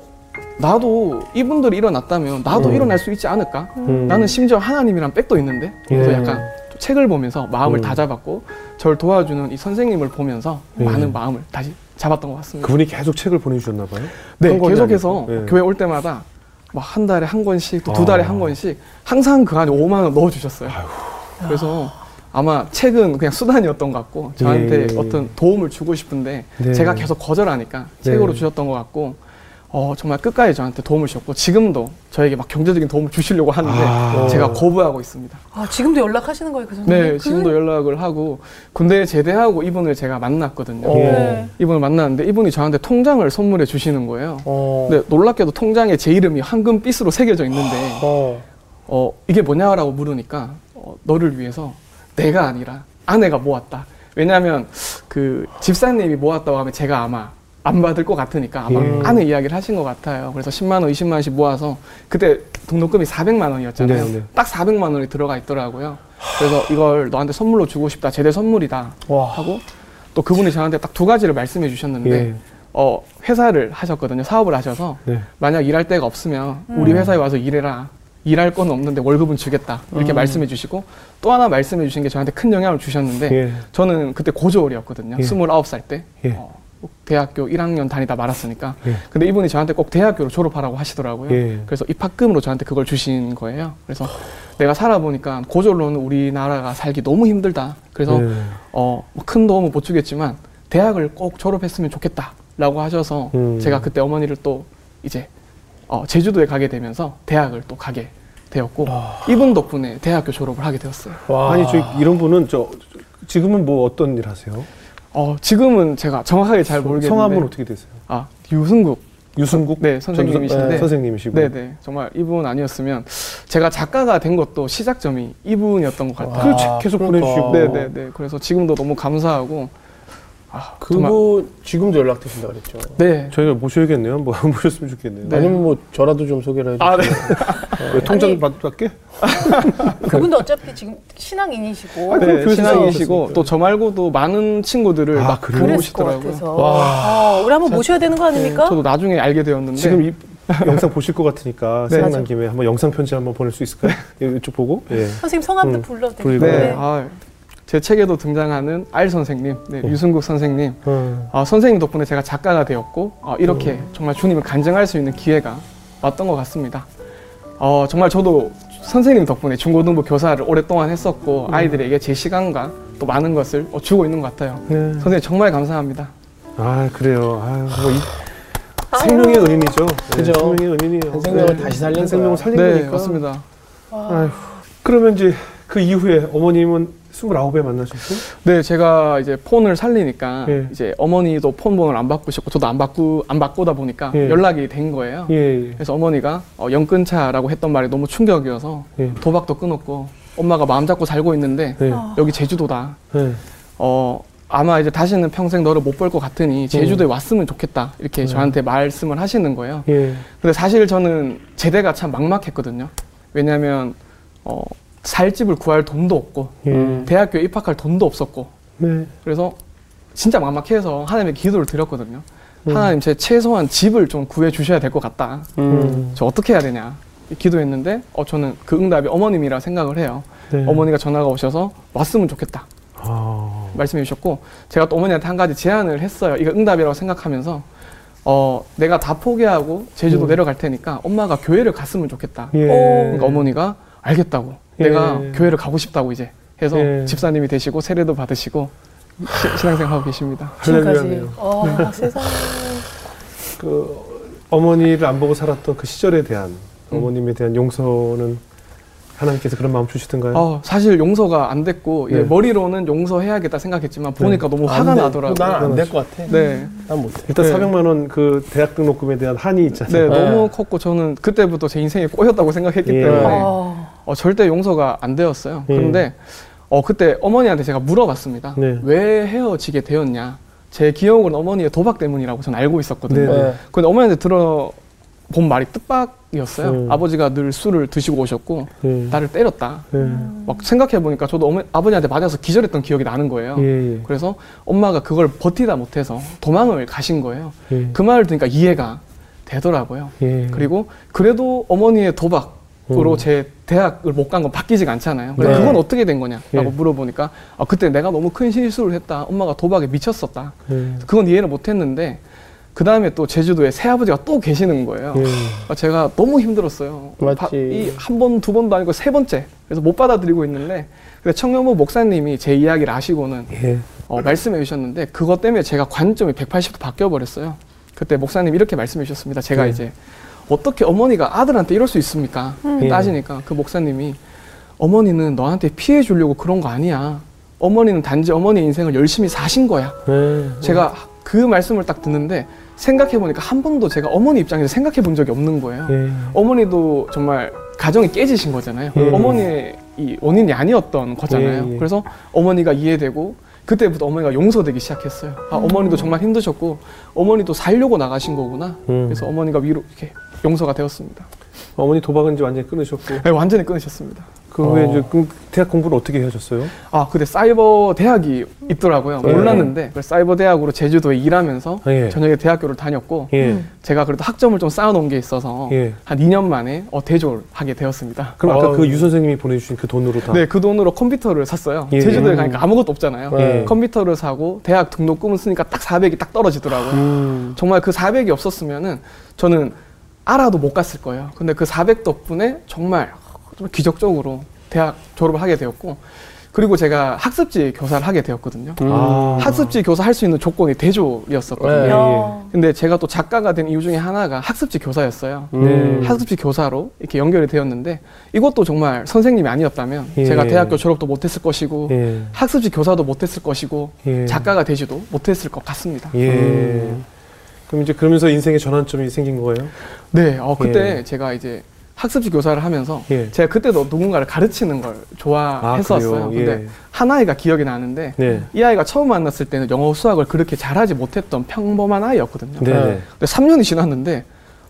[SPEAKER 4] 나도 이분들이 일어났다면 나도
[SPEAKER 1] 음.
[SPEAKER 4] 일어날 수 있지 않을까?
[SPEAKER 1] 음.
[SPEAKER 4] 나는 심지어 하나님이랑 백도 있는데 그래서
[SPEAKER 1] 예.
[SPEAKER 4] 약간 또 책을 보면서 마음을
[SPEAKER 1] 음.
[SPEAKER 4] 다잡았고 저를 도와주는 이 선생님을 보면서
[SPEAKER 1] 예.
[SPEAKER 4] 많은 마음을 다시 잡았던 것 같습니다.
[SPEAKER 1] 그분이 계속 책을 보내주셨나 봐요.
[SPEAKER 4] 네, 계속해서.
[SPEAKER 1] 예.
[SPEAKER 4] 교회 올 때마다 막 한 달에 한 권씩 또두
[SPEAKER 1] 아.
[SPEAKER 4] 달에 한 권씩 항상 그 안에 5만 원 넣어 주셨어요. 그래서 아마 책은 그냥 수단이었던 것 같고 저한테
[SPEAKER 1] 예.
[SPEAKER 4] 어떤 도움을 주고 싶은데
[SPEAKER 1] 네.
[SPEAKER 4] 제가 계속 거절하니까
[SPEAKER 1] 네.
[SPEAKER 4] 책으로 주셨던 것 같고 어, 정말 끝까지 저한테 도움을 주셨고 지금도 저에게 막 경제적인 도움을 주시려고 하는데
[SPEAKER 1] 아.
[SPEAKER 4] 제가 거부하고 있습니다.
[SPEAKER 2] 아, 지금도 연락하시는 거예요, 그 선생님?
[SPEAKER 4] 네,
[SPEAKER 2] 그-
[SPEAKER 4] 지금도 연락을 하고 군대 제대하고 이분을 제가 만났거든요.
[SPEAKER 3] 어.
[SPEAKER 2] 네.
[SPEAKER 4] 이분을 만났는데 이분이 저한테 통장을 선물해 주시는 거예요.
[SPEAKER 3] 어.
[SPEAKER 4] 근데 놀랍게도 통장에 제 이름이 황금빛으로 새겨져 있는데
[SPEAKER 3] 어.
[SPEAKER 4] 어, 이게 뭐냐라고 물으니까 어, 너를 위해서 내가 아니라 아내가 모았다. 왜냐하면 그 집사님이 모았다고 하면 제가 아마 안 받을 것 같으니까 아마
[SPEAKER 1] 예.
[SPEAKER 4] 아내 이야기를 하신 것 같아요. 그래서 10만 원, 20만 원씩 모아서 그때 등록금이 400만 원이었잖아요.
[SPEAKER 1] 네, 네.
[SPEAKER 4] 딱 400만 원이 들어가 있더라고요. 그래서 이걸 너한테 선물로 주고 싶다. 제대 선물이다.
[SPEAKER 3] 와.
[SPEAKER 4] 하고 또 그분이 저한테 딱 두 가지를 말씀해 주셨는데
[SPEAKER 1] 예.
[SPEAKER 4] 어, 회사를 하셨거든요. 사업을 하셔서
[SPEAKER 1] 네.
[SPEAKER 4] 만약 일할 데가 없으면 우리 회사에 와서 일해라. 일할 건 없는데 월급은 주겠다. 이렇게 말씀해 주시고 또 하나 말씀해 주신 게 저한테 큰 영향을 주셨는데
[SPEAKER 1] 예.
[SPEAKER 4] 저는 그때 고졸이었거든요.
[SPEAKER 1] 예.
[SPEAKER 4] 29살 때.
[SPEAKER 1] 예.
[SPEAKER 4] 어, 대학교 1학년 다니다 말았으니까.
[SPEAKER 1] 예.
[SPEAKER 4] 근데 이분이 저한테 꼭 대학교로 졸업하라고 하시더라고요.
[SPEAKER 1] 예.
[SPEAKER 4] 그래서 입학금으로 저한테 그걸 주신 거예요. 그래서 내가 살아보니까 고졸로는 우리나라가 살기 너무 힘들다. 그래서
[SPEAKER 1] 네.
[SPEAKER 4] 어, 뭐큰 도움은 못 주겠지만 대학을 꼭 졸업했으면 좋겠다라고 하셔서
[SPEAKER 1] 음.
[SPEAKER 4] 제가 그때 어머니를 또 이제 어, 제주도에 가게 되면서 대학을 또 가게 되었고 이분 덕분에 대학교 졸업을 하게 되었어요.
[SPEAKER 3] 와.
[SPEAKER 1] 아니 저 이런 분은 저 지금은 뭐 어떤 일 하세요?
[SPEAKER 4] 어, 지금은 제가 정확하게 잘 모르겠는데
[SPEAKER 1] 성함은 어떻게 되세요?
[SPEAKER 4] 아 유승국
[SPEAKER 1] 유승국
[SPEAKER 4] 네 선생님이신데
[SPEAKER 1] 네, 선생님이시고.
[SPEAKER 4] 네네 정말 이분 아니었으면 제가 작가가 된 것도 시작점이 이분이었던 것 같아요.
[SPEAKER 1] 그책 계속
[SPEAKER 3] 그러니까.
[SPEAKER 1] 보내주시고.
[SPEAKER 4] 네네네 그래서 지금도 너무 감사하고 아, 정말
[SPEAKER 3] 그분 지금도 연락되신다 그랬죠.
[SPEAKER 4] 네
[SPEAKER 1] 저희가 모셔야겠네요. 한번 모셨으면 좋겠네요.
[SPEAKER 4] 네.
[SPEAKER 3] 아니면 뭐 저라도 좀 소개를 해주세요.
[SPEAKER 4] 아, 네.
[SPEAKER 1] 왜 통장 받을게?
[SPEAKER 2] 그분도 어차피 지금 신앙인이시고
[SPEAKER 1] 아,
[SPEAKER 4] 네, 신앙이시고
[SPEAKER 1] 싸우셨으니까.
[SPEAKER 4] 또저 말고도 많은 친구들을
[SPEAKER 1] 아,
[SPEAKER 4] 막 부르시더라고요.
[SPEAKER 3] 와.
[SPEAKER 2] 어, 우리 한번 모셔야 되는 거 아닙니까?
[SPEAKER 4] 저도 나중에 알게 되었는데
[SPEAKER 1] 지금 이 영상 보실 것 같으니까
[SPEAKER 4] 네.
[SPEAKER 1] 생각난. 김에 한번 영상 편지 한번 보낼 수 있을까요? 이쪽 보고. 예.
[SPEAKER 2] 선생님 성함도
[SPEAKER 1] 음.
[SPEAKER 4] 네,
[SPEAKER 2] 네.
[SPEAKER 4] 아, 제 책에도 등장하는 알 선생님, 네,
[SPEAKER 1] 네.
[SPEAKER 4] 유승국 선생님,
[SPEAKER 1] 어.
[SPEAKER 4] 아, 선생님 덕분에 제가 작가가 되었고 아, 이렇게 정말 주님을 간증할 수 있는 기회가 왔던 것 같습니다. 어, 정말 저도 선생님 덕분에 중고등부 교사를 오랫동안 했었고 아이들에게 제 시간과 또 많은 것을 어, 주고 있는 것 같아요.
[SPEAKER 1] 네.
[SPEAKER 4] 선생님 정말 감사합니다.
[SPEAKER 1] 아 그래요. 아유, 뭐 이, 생명의 은인이죠. 네,
[SPEAKER 3] 그죠.
[SPEAKER 1] 생명의 은인이에요.
[SPEAKER 3] 한 생명을
[SPEAKER 1] 네.
[SPEAKER 3] 다시 살린
[SPEAKER 1] 한 생명을. 살린
[SPEAKER 4] 네,
[SPEAKER 1] 거니까.
[SPEAKER 4] 맞습니다.
[SPEAKER 1] 아유, 그러면 이제 그 이후에 어머님은 29에 만나셨고?
[SPEAKER 4] 네, 제가 이제 폰을 살리니까
[SPEAKER 1] 예.
[SPEAKER 4] 이제 어머니도 폰 번호를 안 바꾸셨고 저도 안 바꾸 안 바꾸다 보니까
[SPEAKER 1] 예.
[SPEAKER 4] 연락이 된 거예요.
[SPEAKER 1] 예, 예.
[SPEAKER 4] 그래서 어머니가 어, 영 끊자라고 했던 말이 너무 충격이어서
[SPEAKER 1] 예.
[SPEAKER 4] 도박도 끊었고 엄마가 마음 잡고 살고 있는데
[SPEAKER 1] 네.
[SPEAKER 2] 아.
[SPEAKER 4] 여기 제주도다.
[SPEAKER 1] 네.
[SPEAKER 4] 어 아마 이제 다시는 평생 너를 못 볼 것 같으니 제주도에 왔으면 좋겠다 이렇게 저한테 말씀을 하시는 거예요.
[SPEAKER 1] 예.
[SPEAKER 4] 근데 사실 저는 제대가 참 막막했거든요. 왜냐하면 어, 살 집을 구할 돈도 없고
[SPEAKER 1] 예.
[SPEAKER 4] 대학교에 입학할 돈도 없었고
[SPEAKER 1] 네.
[SPEAKER 4] 그래서 진짜 막막해서 하나님의 기도를 드렸거든요.
[SPEAKER 1] 음.
[SPEAKER 4] 하나님 제 최소한 집을 좀 구해 주셔야 될 것 같다.
[SPEAKER 1] 음.
[SPEAKER 4] 저 어떻게 해야 되냐 기도했는데 어 저는 그 응답이 어머님이라 생각을 해요.
[SPEAKER 1] 네.
[SPEAKER 4] 어머니가 전화가 오셔서 왔으면 좋겠다
[SPEAKER 1] 아.
[SPEAKER 4] 말씀해 주셨고 제가 또 어머니한테 한 가지 제안을 했어요. 이거 응답이라고 생각하면서 어 내가 다 포기하고 제주도
[SPEAKER 1] 음.
[SPEAKER 4] 내려갈 테니까 엄마가 교회를 갔으면 좋겠다.
[SPEAKER 1] 예.
[SPEAKER 4] 그러니까 어머니가 알겠다고
[SPEAKER 1] 예.
[SPEAKER 4] 내가 교회를 가고 싶다고 이제 해서
[SPEAKER 1] 예.
[SPEAKER 4] 집사님이 되시고 세례도 받으시고 시- 신앙생활 하고 계십니다.
[SPEAKER 2] 지금까지. 어, 세상에.
[SPEAKER 1] 그 어머니를 안 보고 살았던 그 시절에 대한
[SPEAKER 4] 음.
[SPEAKER 1] 어머님에 대한 용서는 하나님께서 그런 마음 주시던가요?
[SPEAKER 4] 어, 사실 용서가 안 됐고 예,
[SPEAKER 1] 네.
[SPEAKER 4] 머리로는 용서해야겠다 생각했지만 보니까 너무 화가 나더라고요.
[SPEAKER 3] 난안 될 것 같아.
[SPEAKER 4] 네,
[SPEAKER 3] 난 못해.
[SPEAKER 1] 일단
[SPEAKER 4] 네.
[SPEAKER 1] 400만 원 그 대학 등록금에 대한 한이
[SPEAKER 4] 네,
[SPEAKER 1] 있잖아요.
[SPEAKER 3] 네.
[SPEAKER 4] 너무 컸고 저는 그때부터 제 인생이 꼬였다고 생각했기
[SPEAKER 1] 예.
[SPEAKER 4] 때문에
[SPEAKER 2] 어.
[SPEAKER 4] 어, 절대 용서가 안 되었어요.
[SPEAKER 1] 예.
[SPEAKER 4] 그런데 어, 그때 어머니한테 제가 물어봤습니다.
[SPEAKER 1] 네.
[SPEAKER 4] 왜 헤어지게 되었냐? 제 기억은 어머니의 도박 때문이라고 저는 알고 있었거든요.
[SPEAKER 1] 네.
[SPEAKER 3] 네.
[SPEAKER 4] 근데 어머니한테 들어본 말이 뜻밖이었어요.
[SPEAKER 1] 음.
[SPEAKER 4] 아버지가 늘 술을 드시고 오셨고
[SPEAKER 1] 예.
[SPEAKER 4] 나를 때렸다.
[SPEAKER 1] 예.
[SPEAKER 4] 막 생각해 보니까 저도 어머, 아버지한테 맞아서 기절했던 기억이 나는 거예요.
[SPEAKER 1] 예. 예.
[SPEAKER 4] 그래서 엄마가 그걸 버티다 못해서 도망을 가신 거예요.
[SPEAKER 1] 예.
[SPEAKER 4] 그 말을 들으니까 이해가 되더라고요.
[SPEAKER 1] 예.
[SPEAKER 4] 그리고 그래도 어머니의 도박 으로
[SPEAKER 1] 음.
[SPEAKER 4] 제 대학을 못 간 건 바뀌지가 않잖아요. 근데
[SPEAKER 3] 네.
[SPEAKER 4] 그건 어떻게 된 거냐라고
[SPEAKER 1] 예.
[SPEAKER 4] 물어보니까 아, 그때 내가 너무 큰 실수를 했다. 엄마가 도박에 미쳤었다.
[SPEAKER 1] 예.
[SPEAKER 4] 그건 이해를 못 했는데 그 다음에 또 제주도에 새아버지가 또 계시는 거예요.
[SPEAKER 1] 예.
[SPEAKER 4] 아, 제가 너무 힘들었어요.
[SPEAKER 3] 맞지.
[SPEAKER 4] 이한 번, 두 번도 아니고 세 번째. 그래서 못 받아들이고 있는데 근데 청년부 목사님이 제 이야기를 아시고는
[SPEAKER 1] 예.
[SPEAKER 4] 어, 말씀해 주셨는데 그것 때문에 제가 관점이 180도 바뀌어 버렸어요. 그때 목사님 이렇게 말씀해 주셨습니다. 제가
[SPEAKER 1] 네.
[SPEAKER 4] 이제 어떻게 어머니가 아들한테 이럴 수 있습니까?
[SPEAKER 1] 예.
[SPEAKER 4] 따지니까 그 목사님이 어머니는 너한테 피해 주려고 그런 거 아니야. 어머니는 단지 어머니 인생을 열심히 사신 거야.
[SPEAKER 1] 예.
[SPEAKER 4] 제가 그 말씀을 딱 듣는데 생각해 보니까 한 번도 제가 어머니 입장에서 생각해 본 적이 없는 거예요.
[SPEAKER 1] 예.
[SPEAKER 4] 어머니도 정말 가정이 깨지신 거잖아요.
[SPEAKER 1] 예.
[SPEAKER 4] 어머니의 이 원인이 아니었던 거잖아요. 그래서 어머니가 이해되고 그때부터 어머니가 용서되기 시작했어요. 아, 어머니도 정말 힘드셨고 어머니도 살려고 나가신 거구나.
[SPEAKER 1] 음.
[SPEAKER 4] 그래서 어머니가 위로 이렇게 용서가 되었습니다.
[SPEAKER 1] 어머니 도박은 이제 완전히 끊으셨고
[SPEAKER 4] 네, 완전히 끊으셨습니다.
[SPEAKER 1] 그 후에
[SPEAKER 3] 어.
[SPEAKER 1] 이제 그 대학 공부를 어떻게 하셨어요?
[SPEAKER 4] 아, 근데 사이버 대학이 있더라고요.
[SPEAKER 1] 예.
[SPEAKER 4] 몰랐는데 사이버 대학으로 제주도에 일하면서
[SPEAKER 1] 예.
[SPEAKER 4] 저녁에 대학교를 다녔고
[SPEAKER 1] 예.
[SPEAKER 4] 제가 그래도 학점을 좀 쌓아놓은 게 있어서
[SPEAKER 1] 예.
[SPEAKER 4] 한 2년 만에 어, 대졸 하게 되었습니다.
[SPEAKER 1] 그럼 아까
[SPEAKER 3] 어우.
[SPEAKER 1] 그유 선생님이 보내주신 그 돈으로 다.
[SPEAKER 4] 네, 그 돈으로 컴퓨터를 샀어요.
[SPEAKER 1] 예.
[SPEAKER 4] 제주도에 가니까 아무것도 없잖아요.
[SPEAKER 3] 예.
[SPEAKER 4] 컴퓨터를 사고 대학 등록금을 쓰니까 딱 400이 딱 떨어지더라고요.
[SPEAKER 1] 음.
[SPEAKER 4] 정말 그 400이 없었으면은 저는 알아도 못 갔을 거예요. 근데 그 400 덕분에 정말 좀 기적적으로 대학 졸업을 하게 되었고 그리고 제가 학습지 교사를 하게 되었거든요.
[SPEAKER 1] 아.
[SPEAKER 4] 학습지 교사 할 수 있는 조건이 대졸이었었거든요.
[SPEAKER 1] 예.
[SPEAKER 2] 야.
[SPEAKER 4] 근데 제가 또 작가가 된 이유 중에 하나가 학습지 교사였어요.
[SPEAKER 3] 음.
[SPEAKER 1] 네.
[SPEAKER 4] 학습지 교사로 이렇게 연결이 되었는데 이것도 정말 선생님이 아니었다면
[SPEAKER 1] 예.
[SPEAKER 4] 제가 대학교 졸업도 못했을 것이고
[SPEAKER 1] 예.
[SPEAKER 4] 학습지 교사도 못했을 것이고
[SPEAKER 1] 예.
[SPEAKER 4] 작가가 되지도 못했을 것 같습니다.
[SPEAKER 1] 예.
[SPEAKER 4] 음.
[SPEAKER 1] 그럼 이제 그러면서 인생의 전환점이 생긴 거예요?
[SPEAKER 4] 네, 어, 그때
[SPEAKER 1] 예.
[SPEAKER 4] 제가 이제 학습지 교사를 하면서
[SPEAKER 1] 예.
[SPEAKER 4] 제가 그때도 누군가를 가르치는 걸 좋아했었어요.
[SPEAKER 1] 아?
[SPEAKER 4] 근데
[SPEAKER 1] 예.
[SPEAKER 4] 한 아이가 기억이 나는데
[SPEAKER 1] 네.
[SPEAKER 4] 이 아이가 처음 만났을 때는 영어 수학을 그렇게 잘하지 못했던 평범한 아이였거든요.
[SPEAKER 1] 네.
[SPEAKER 3] 네.
[SPEAKER 4] 근데 3년이 지났는데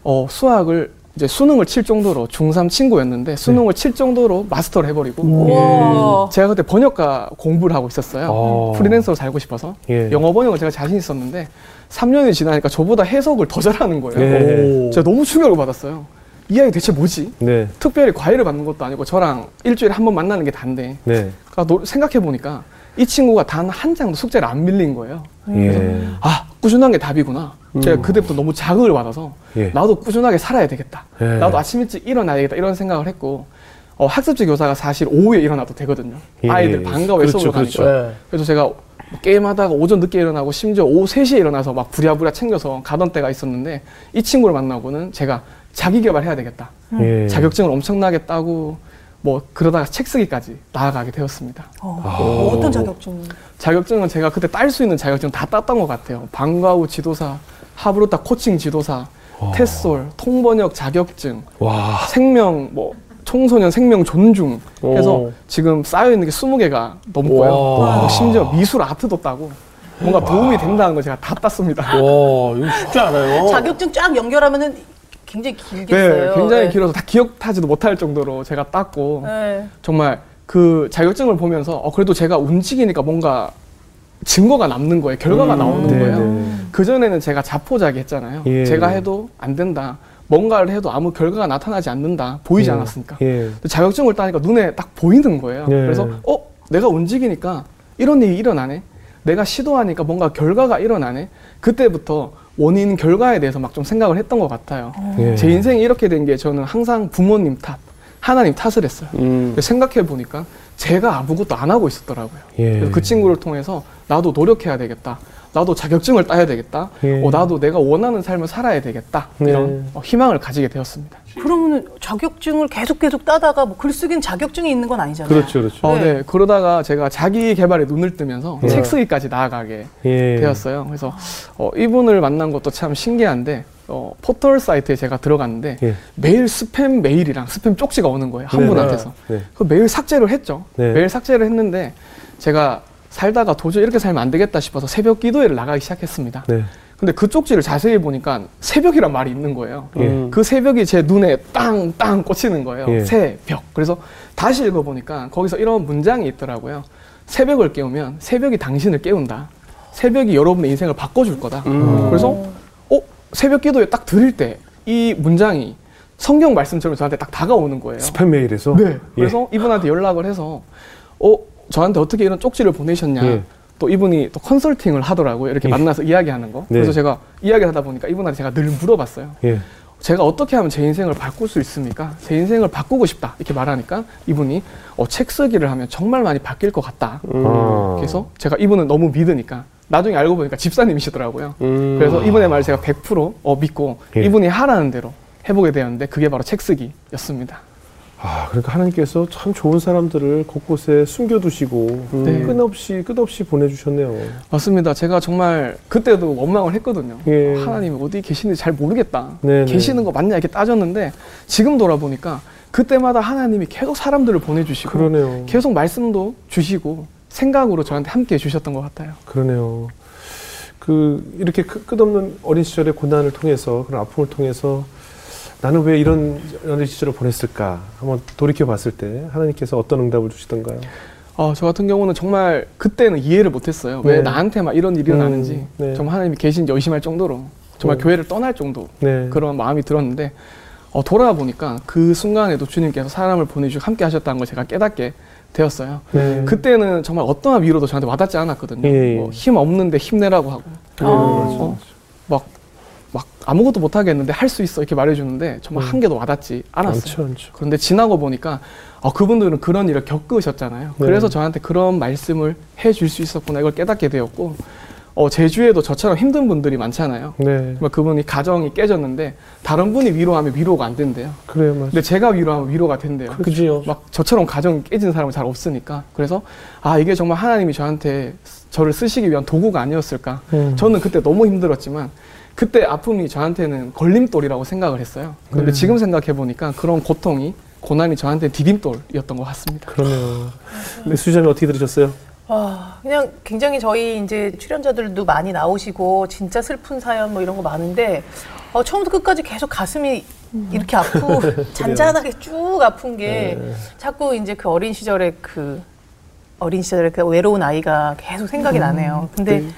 [SPEAKER 4] 어, 수학을 이제 수능을 칠 정도로 중3 친구였는데 수능을 칠 정도로 마스터를 해버리고
[SPEAKER 2] 우와.
[SPEAKER 4] 제가 그때 번역가 공부를 하고 있었어요.
[SPEAKER 1] 어.
[SPEAKER 4] 프리랜서로 살고 싶어서
[SPEAKER 1] 예.
[SPEAKER 4] 영어 번역을 제가 자신 있었는데 3년이 지나니까 저보다 해석을 더 잘하는 거예요.
[SPEAKER 1] 네.
[SPEAKER 4] 제가 너무 충격을 받았어요. 이 아이 대체 뭐지?
[SPEAKER 1] 네.
[SPEAKER 4] 특별히 과외를 받는 것도 아니고 저랑 일주일에 한 번 만나는 게 단데
[SPEAKER 1] 네.
[SPEAKER 4] 그러니까 생각해 보니까 이 친구가 단 한 장도 숙제를 안 밀린 거예요.
[SPEAKER 1] 예.
[SPEAKER 4] 아 꾸준한 게 답이구나. 제가 그때부터 너무 자극을 받아서
[SPEAKER 1] 예.
[SPEAKER 4] 나도 꾸준하게 살아야 되겠다.
[SPEAKER 1] 예.
[SPEAKER 4] 나도 아침 일찍 일어나야겠다 이런 생각을 했고 어, 학습지 교사가 사실 오후에 일어나도 되거든요.
[SPEAKER 1] 예.
[SPEAKER 4] 아이들 방과 후
[SPEAKER 1] 그렇죠,
[SPEAKER 4] 수업을 가니까.
[SPEAKER 1] 그렇죠.
[SPEAKER 3] 네.
[SPEAKER 4] 그래서 제가 게임하다가 오전 늦게 일어나고 심지어 오후 3시에 일어나서 막 부랴부랴 챙겨서 가던 때가 있었는데 이 친구를 만나고는 제가 자기 개발해야 되겠다.
[SPEAKER 1] 예.
[SPEAKER 4] 자격증을 엄청나게 따고 뭐 그러다가 책 쓰기까지 나아가게 되었습니다.
[SPEAKER 2] 어, 어떤 자격증?
[SPEAKER 4] 자격증은 제가 그때 딸 수 있는 자격증 다 땄던 것 같아요. 방과후 지도사, 하브루타 코칭 지도사, 테솔, 통번역 자격증,
[SPEAKER 1] 와.
[SPEAKER 4] 생명 뭐 청소년 생명 존중 해서
[SPEAKER 3] 오.
[SPEAKER 4] 지금 쌓여 있는 게 20개가 넘고요.
[SPEAKER 3] 와.
[SPEAKER 4] 뭐 심지어 미술 아트도 따고 뭔가 도움이 된다는 거 제가 다 땄습니다.
[SPEAKER 3] 와, 이거 쉽지 않아요.
[SPEAKER 2] 자격증 쫙 연결하면은 굉장히 길겠어요.
[SPEAKER 4] 네, 굉장히
[SPEAKER 2] 네.
[SPEAKER 4] 길어서 다 기억하지도 못할 정도로 제가 땄고
[SPEAKER 2] 네.
[SPEAKER 4] 정말 그 자격증을 보면서 어, 그래도 제가 움직이니까 뭔가 증거가 남는 거예요. 결과가 나오는
[SPEAKER 1] 네,
[SPEAKER 4] 거예요.
[SPEAKER 1] 네.
[SPEAKER 4] 그 전에는 제가 자포자기 했잖아요.
[SPEAKER 1] 예.
[SPEAKER 4] 제가 해도 안 된다. 뭔가를 해도 아무 결과가 나타나지 않는다. 보이지
[SPEAKER 1] 예.
[SPEAKER 4] 않았으니까.
[SPEAKER 1] 예.
[SPEAKER 4] 자격증을 따니까 눈에 딱 보이는 거예요.
[SPEAKER 1] 예.
[SPEAKER 4] 그래서 어 내가 움직이니까 이런 일이 일어나네. 내가 시도하니까 뭔가 결과가 일어나네. 그때부터 원인 결과에 대해서 막 좀 생각을 했던 것 같아요.
[SPEAKER 1] 예.
[SPEAKER 4] 제 인생이 이렇게 된 게 저는 항상 부모님 탓, 하나님 탓을 했어요.
[SPEAKER 3] 음.
[SPEAKER 4] 생각해 보니까 제가 아무것도 안 하고 있었더라고요.
[SPEAKER 1] 예.
[SPEAKER 4] 그래서 그 친구를 통해서 나도 노력해야 되겠다. 나도 자격증을 따야 되겠다.
[SPEAKER 1] 예.
[SPEAKER 4] 어, 나도 내가 원하는 삶을 살아야 되겠다. 이런
[SPEAKER 1] 네.
[SPEAKER 4] 어, 희망을 가지게 되었습니다.
[SPEAKER 2] 그러면 자격증을 계속 계속 따다가 뭐 글쓰기는 자격증이 있는 건 아니잖아요.
[SPEAKER 1] 그렇죠, 그렇죠.
[SPEAKER 4] 어,
[SPEAKER 2] 네.
[SPEAKER 4] 네. 그러다가 제가 자기 개발에 눈을 뜨면서
[SPEAKER 1] 예.
[SPEAKER 4] 책 쓰기까지 나아가게
[SPEAKER 1] 예.
[SPEAKER 4] 되었어요. 그래서 어, 이분을 만난 것도 참 신기한데 어, 포털 사이트에 제가 들어갔는데
[SPEAKER 1] 예.
[SPEAKER 4] 매일 스팸 메일이랑 스팸 쪽지가 오는 거예요. 한
[SPEAKER 1] 네,
[SPEAKER 4] 분한테서.
[SPEAKER 1] 네.
[SPEAKER 4] 그 매일 삭제를 했죠.
[SPEAKER 1] 네.
[SPEAKER 4] 매일 삭제를 했는데 제가 살다가 도저히 이렇게 살면 안 되겠다 싶어서 새벽 기도회를 나가기 시작했습니다.
[SPEAKER 1] 네.
[SPEAKER 4] 근데 그 쪽 지를 자세히 보니까 새벽이란 말이 있는 거예요.
[SPEAKER 1] 예.
[SPEAKER 4] 그 새벽이 제 눈에 땅땅 꽂히는 거예요.
[SPEAKER 1] 예.
[SPEAKER 4] 새벽. 그래서 다시 읽어보니까 거기서 이런 문장이 있더라고요. 새벽을 깨우면 새벽이 당신을 깨운다. 새벽이 여러분의 인생을 바꿔줄 거다.
[SPEAKER 3] 음.
[SPEAKER 4] 그래서 어 새벽 기도에 딱 들을 때 이 문장이 성경 말씀처럼 저한테 딱 다가오는 거예요.
[SPEAKER 1] 스팸 메일에서.
[SPEAKER 4] 네.
[SPEAKER 1] 예.
[SPEAKER 4] 그래서 이분한테 연락을 해서 어 저한테 어떻게 이런 쪽지를 보내셨냐.
[SPEAKER 1] 예.
[SPEAKER 4] 또 이분이 또 컨설팅을 하더라고요. 이렇게
[SPEAKER 1] 예.
[SPEAKER 4] 만나서 이야기하는 거.
[SPEAKER 1] 네.
[SPEAKER 4] 그래서 제가 이야기를 하다 보니까 이분한테 제가 늘 물어봤어요.
[SPEAKER 1] 예.
[SPEAKER 4] 제가 어떻게 하면 제 인생을 바꿀 수 있습니까? 제 인생을 바꾸고 싶다. 이렇게 말하니까 이분이 어, 책 쓰기를 하면 정말 많이 바뀔 것 같다.
[SPEAKER 1] 아.
[SPEAKER 4] 그래서 제가 이분은 너무 믿으니까 나중에 알고 보니까 집사님이시더라고요.
[SPEAKER 3] 음.
[SPEAKER 4] 그래서 이분의 말을 제가 100% 어, 믿고
[SPEAKER 1] 예.
[SPEAKER 4] 이분이 하라는 대로 해보게 되었는데 그게 바로 책 쓰기였습니다.
[SPEAKER 1] 아, 그러니까 하나님께서 참 좋은 사람들을 곳곳에 숨겨두시고
[SPEAKER 4] 네.
[SPEAKER 1] 끝없이 끝없이 보내주셨네요.
[SPEAKER 4] 맞습니다. 제가 정말 그때도 원망을 했거든요.
[SPEAKER 1] 예.
[SPEAKER 4] 하나님 어디 계시는지 잘 모르겠다.
[SPEAKER 1] 네, 네.
[SPEAKER 4] 계시는 거 맞냐 이렇게 따졌는데 지금 돌아보니까 그때마다 하나님이 계속 사람들을 보내주시고
[SPEAKER 1] 그러네요.
[SPEAKER 4] 계속 말씀도 주시고 생각으로 저한테 함께 해주셨던 것 같아요.
[SPEAKER 1] 그러네요. 그 이렇게 끝- 끝없는 어린 시절의 고난을 통해서 그런 아픔을 통해서 나는 왜 이런 어린 시절을 보냈을까 한번 돌이켜 봤을 때 하나님께서 어떤 응답을 주시던가요?
[SPEAKER 4] 어, 저 같은 경우는 정말 그때는 이해를 못했어요. 왜
[SPEAKER 1] 네.
[SPEAKER 4] 나한테만 이런 일이
[SPEAKER 1] 음,
[SPEAKER 4] 일어나는지
[SPEAKER 1] 네.
[SPEAKER 4] 정말 하나님이 계신지 의심할 정도로 정말
[SPEAKER 1] 네.
[SPEAKER 4] 교회를 떠날 정도
[SPEAKER 1] 네.
[SPEAKER 4] 그런 마음이 들었는데 어, 돌아와 보니까 그 순간에도 주님께서 사람을 보내주고 함께 하셨다는 걸 제가 깨닫게 되었어요.
[SPEAKER 1] 네.
[SPEAKER 4] 그때는 정말 어떠한 위로도 저한테 와닿지 않았거든요.
[SPEAKER 1] 예, 예.
[SPEAKER 4] 뭐힘 없는데 힘내라고 하고
[SPEAKER 1] 네,
[SPEAKER 2] 아.
[SPEAKER 4] 어, 막, 막 아무것도 못 하겠는데 할 수 있어 이렇게 말해주는데 정말
[SPEAKER 1] 음.
[SPEAKER 4] 한 개도 와닿지 않았어요.
[SPEAKER 1] 많죠.
[SPEAKER 4] 그런데 지나고 보니까 어, 그분들은 그런 일을 겪으셨잖아요.
[SPEAKER 1] 네.
[SPEAKER 4] 그래서 저한테 그런 말씀을 해줄 수 있었구나 이걸 깨닫게 되었고 어, 제 주위에도 저처럼 힘든 분들이 많잖아요.
[SPEAKER 1] 네,
[SPEAKER 4] 그분이 가정이 깨졌는데 다른 분이 위로하면 위로가 안 된대요.
[SPEAKER 1] 그래요, 맞아.
[SPEAKER 4] 근데 제가 위로하면 위로가 된대요.
[SPEAKER 3] 그지요.
[SPEAKER 4] 막 저처럼 가정이 깨진 사람은 잘 없으니까 그래서 아 이게 정말 하나님이 저한테 저를 쓰시기 위한 도구가 아니었을까
[SPEAKER 1] 음.
[SPEAKER 4] 저는 그때 너무 힘들었지만 그때 아픔이 저한테는 걸림돌이라고 생각을 했어요 그런데
[SPEAKER 1] 네.
[SPEAKER 4] 지금 생각해 보니까 그런 고통이 고난이 저한테 디딤돌이었던 것 같습니다
[SPEAKER 1] 그러네요. 근데 수지자님 어떻게 들으셨어요?
[SPEAKER 2] 와, 그냥 굉장히 저희 이제 출연자들도 많이 나오시고 진짜 슬픈 사연 뭐 이런 거 많은데 어, 처음부터 끝까지 계속 가슴이 이렇게 아프고 잔잔하게 쭉 아픈 게 자꾸 이제 그 어린 시절의 그 어린 시절의 그 외로운 아이가 계속 생각이 나네요. 근데
[SPEAKER 1] 네.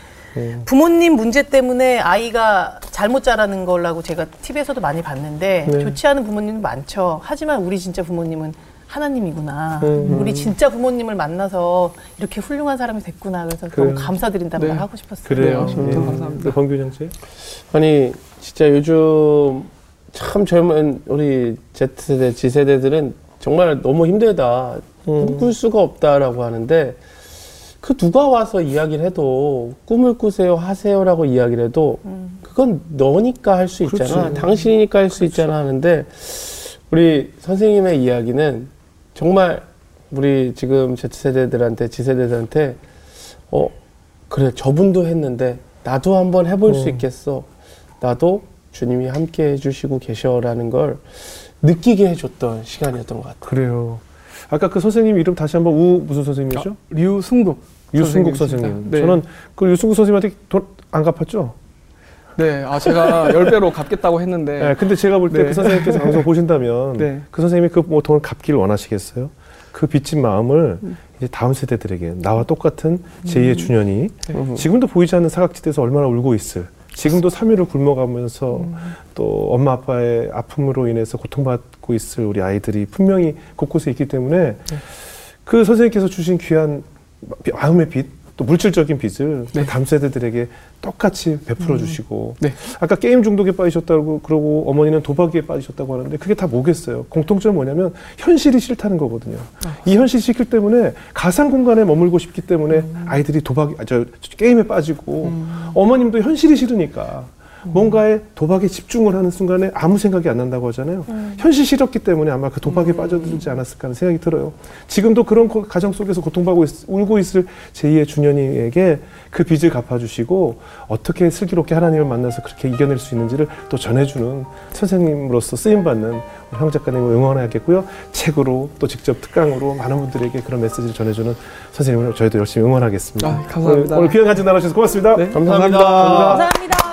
[SPEAKER 2] 부모님 문제 때문에 아이가 잘못 자라는 거라고 제가 TV에서도 많이 봤는데
[SPEAKER 1] 네.
[SPEAKER 2] 좋지 않은 부모님도 많죠. 하지만 우리 진짜 부모님은 하나님이구나.
[SPEAKER 1] 음.
[SPEAKER 2] 우리 진짜 부모님을 만나서 이렇게 훌륭한 사람이 됐구나. 그래서
[SPEAKER 1] 그래요.
[SPEAKER 2] 너무 감사드린다는
[SPEAKER 4] 네.
[SPEAKER 2] 말 하고 싶었어요.
[SPEAKER 1] 그래요.
[SPEAKER 4] 네,
[SPEAKER 1] 예.
[SPEAKER 4] 감사합니다.
[SPEAKER 1] 네, 권규장 씨.
[SPEAKER 3] 아니 진짜 요즘 참 젊은 우리 Z세대, G세대들은 정말 너무 힘들다.
[SPEAKER 1] 음.
[SPEAKER 3] 꿈꿀 수가 없다라고 하는데 그 누가 와서 이야기를 해도 꿈을 꾸세요 하세요라고 이야기를 해도
[SPEAKER 2] 음.
[SPEAKER 3] 그건 너니까 할 수 있잖아.
[SPEAKER 1] 그렇지.
[SPEAKER 3] 당신이니까 할 수 있잖아 하는데 우리 선생님의 이야기는 정말 우리 지금 Z세대들한테 G세대들한테 어 그래 저분도 했는데 나도 한번 해볼 수
[SPEAKER 1] 어.
[SPEAKER 3] 있겠어 나도 주님이 함께 해주시고 계셔라는 걸 느끼게 해줬던 시간이었던 것 같아요
[SPEAKER 1] 그래요. 아까 그 선생님 이름 다시 한번 우 무슨 선생님이죠?
[SPEAKER 4] 아, 류승국
[SPEAKER 1] 유승국
[SPEAKER 4] 선생님이십니다.
[SPEAKER 1] 선생님.
[SPEAKER 4] 네.
[SPEAKER 1] 저는 그 유승국 선생님한테 돈 안 갚았죠?
[SPEAKER 4] 네, 아 제가 열 배로 갚겠다고 했는데
[SPEAKER 1] 네. 근데 제가 볼 때그
[SPEAKER 4] 네.
[SPEAKER 1] 선생님께서 방송 보신다면
[SPEAKER 4] 네.
[SPEAKER 1] 그 선생님이 그 뭐 돈을 갚기를 원하시겠어요? 그 빚진 마음을
[SPEAKER 4] 음.
[SPEAKER 1] 이제 다음 세대들에게 나와 똑같은 제2의 주년이
[SPEAKER 3] 음.
[SPEAKER 1] 지금도 보이지 않는 사각지대에서 얼마나 울고 있을 지금도 3일을 굶어가면서
[SPEAKER 4] 음.
[SPEAKER 1] 또 엄마 아빠의 아픔으로 인해서 고통받고 있을 우리 아이들이 분명히 곳곳에 있기 때문에
[SPEAKER 4] 네.
[SPEAKER 1] 그 선생님께서 주신 귀한 마음의 빚, 또 물질적인 빚을
[SPEAKER 4] 네.
[SPEAKER 1] 다음 세대들에게 똑같이 베풀어 주시고
[SPEAKER 4] 네.
[SPEAKER 1] 아까 게임 중독에 빠지셨다고 그러고 어머니는 도박에 빠지셨다고 하는데 그게 다 뭐겠어요? 공통점은 뭐냐면 현실이 싫다는 거거든요. 이 현실이 싫기 때문에 가상 공간에 머물고 싶기 때문에 아이들이 도박, 아, 저, 저 게임에 빠지고 어머님도 현실이 싫으니까 뭔가에 도박에 집중을 하는 순간에 아무 생각이 안 난다고 하잖아요. 현실 싫었기 때문에 아마 그 도박에 빠져들지 않았을까 하는 생각이 들어요. 지금도 그런 고- 가정 속에서 고통받고 있, 울고 있을 제2의 주년이에게 그 빚을 갚아주시고 어떻게 슬기롭게 하나님을 만나서 그렇게 이겨낼 수 있는지를 또 전해주는 선생님으로서 쓰임받는 우리 형 작가님을 응원하겠고요. 책으로 또 직접 특강으로 많은 분들에게 그런 메시지를 전해주는 선생님을 저희도 열심히 응원하겠습니다.
[SPEAKER 4] 아, 감사합니다.
[SPEAKER 1] 오늘, 오늘 귀한 간증 나눠주셔서 고맙습니다.
[SPEAKER 4] 네,
[SPEAKER 3] 감사합니다.
[SPEAKER 4] 감사합니다.
[SPEAKER 2] 감사합니다.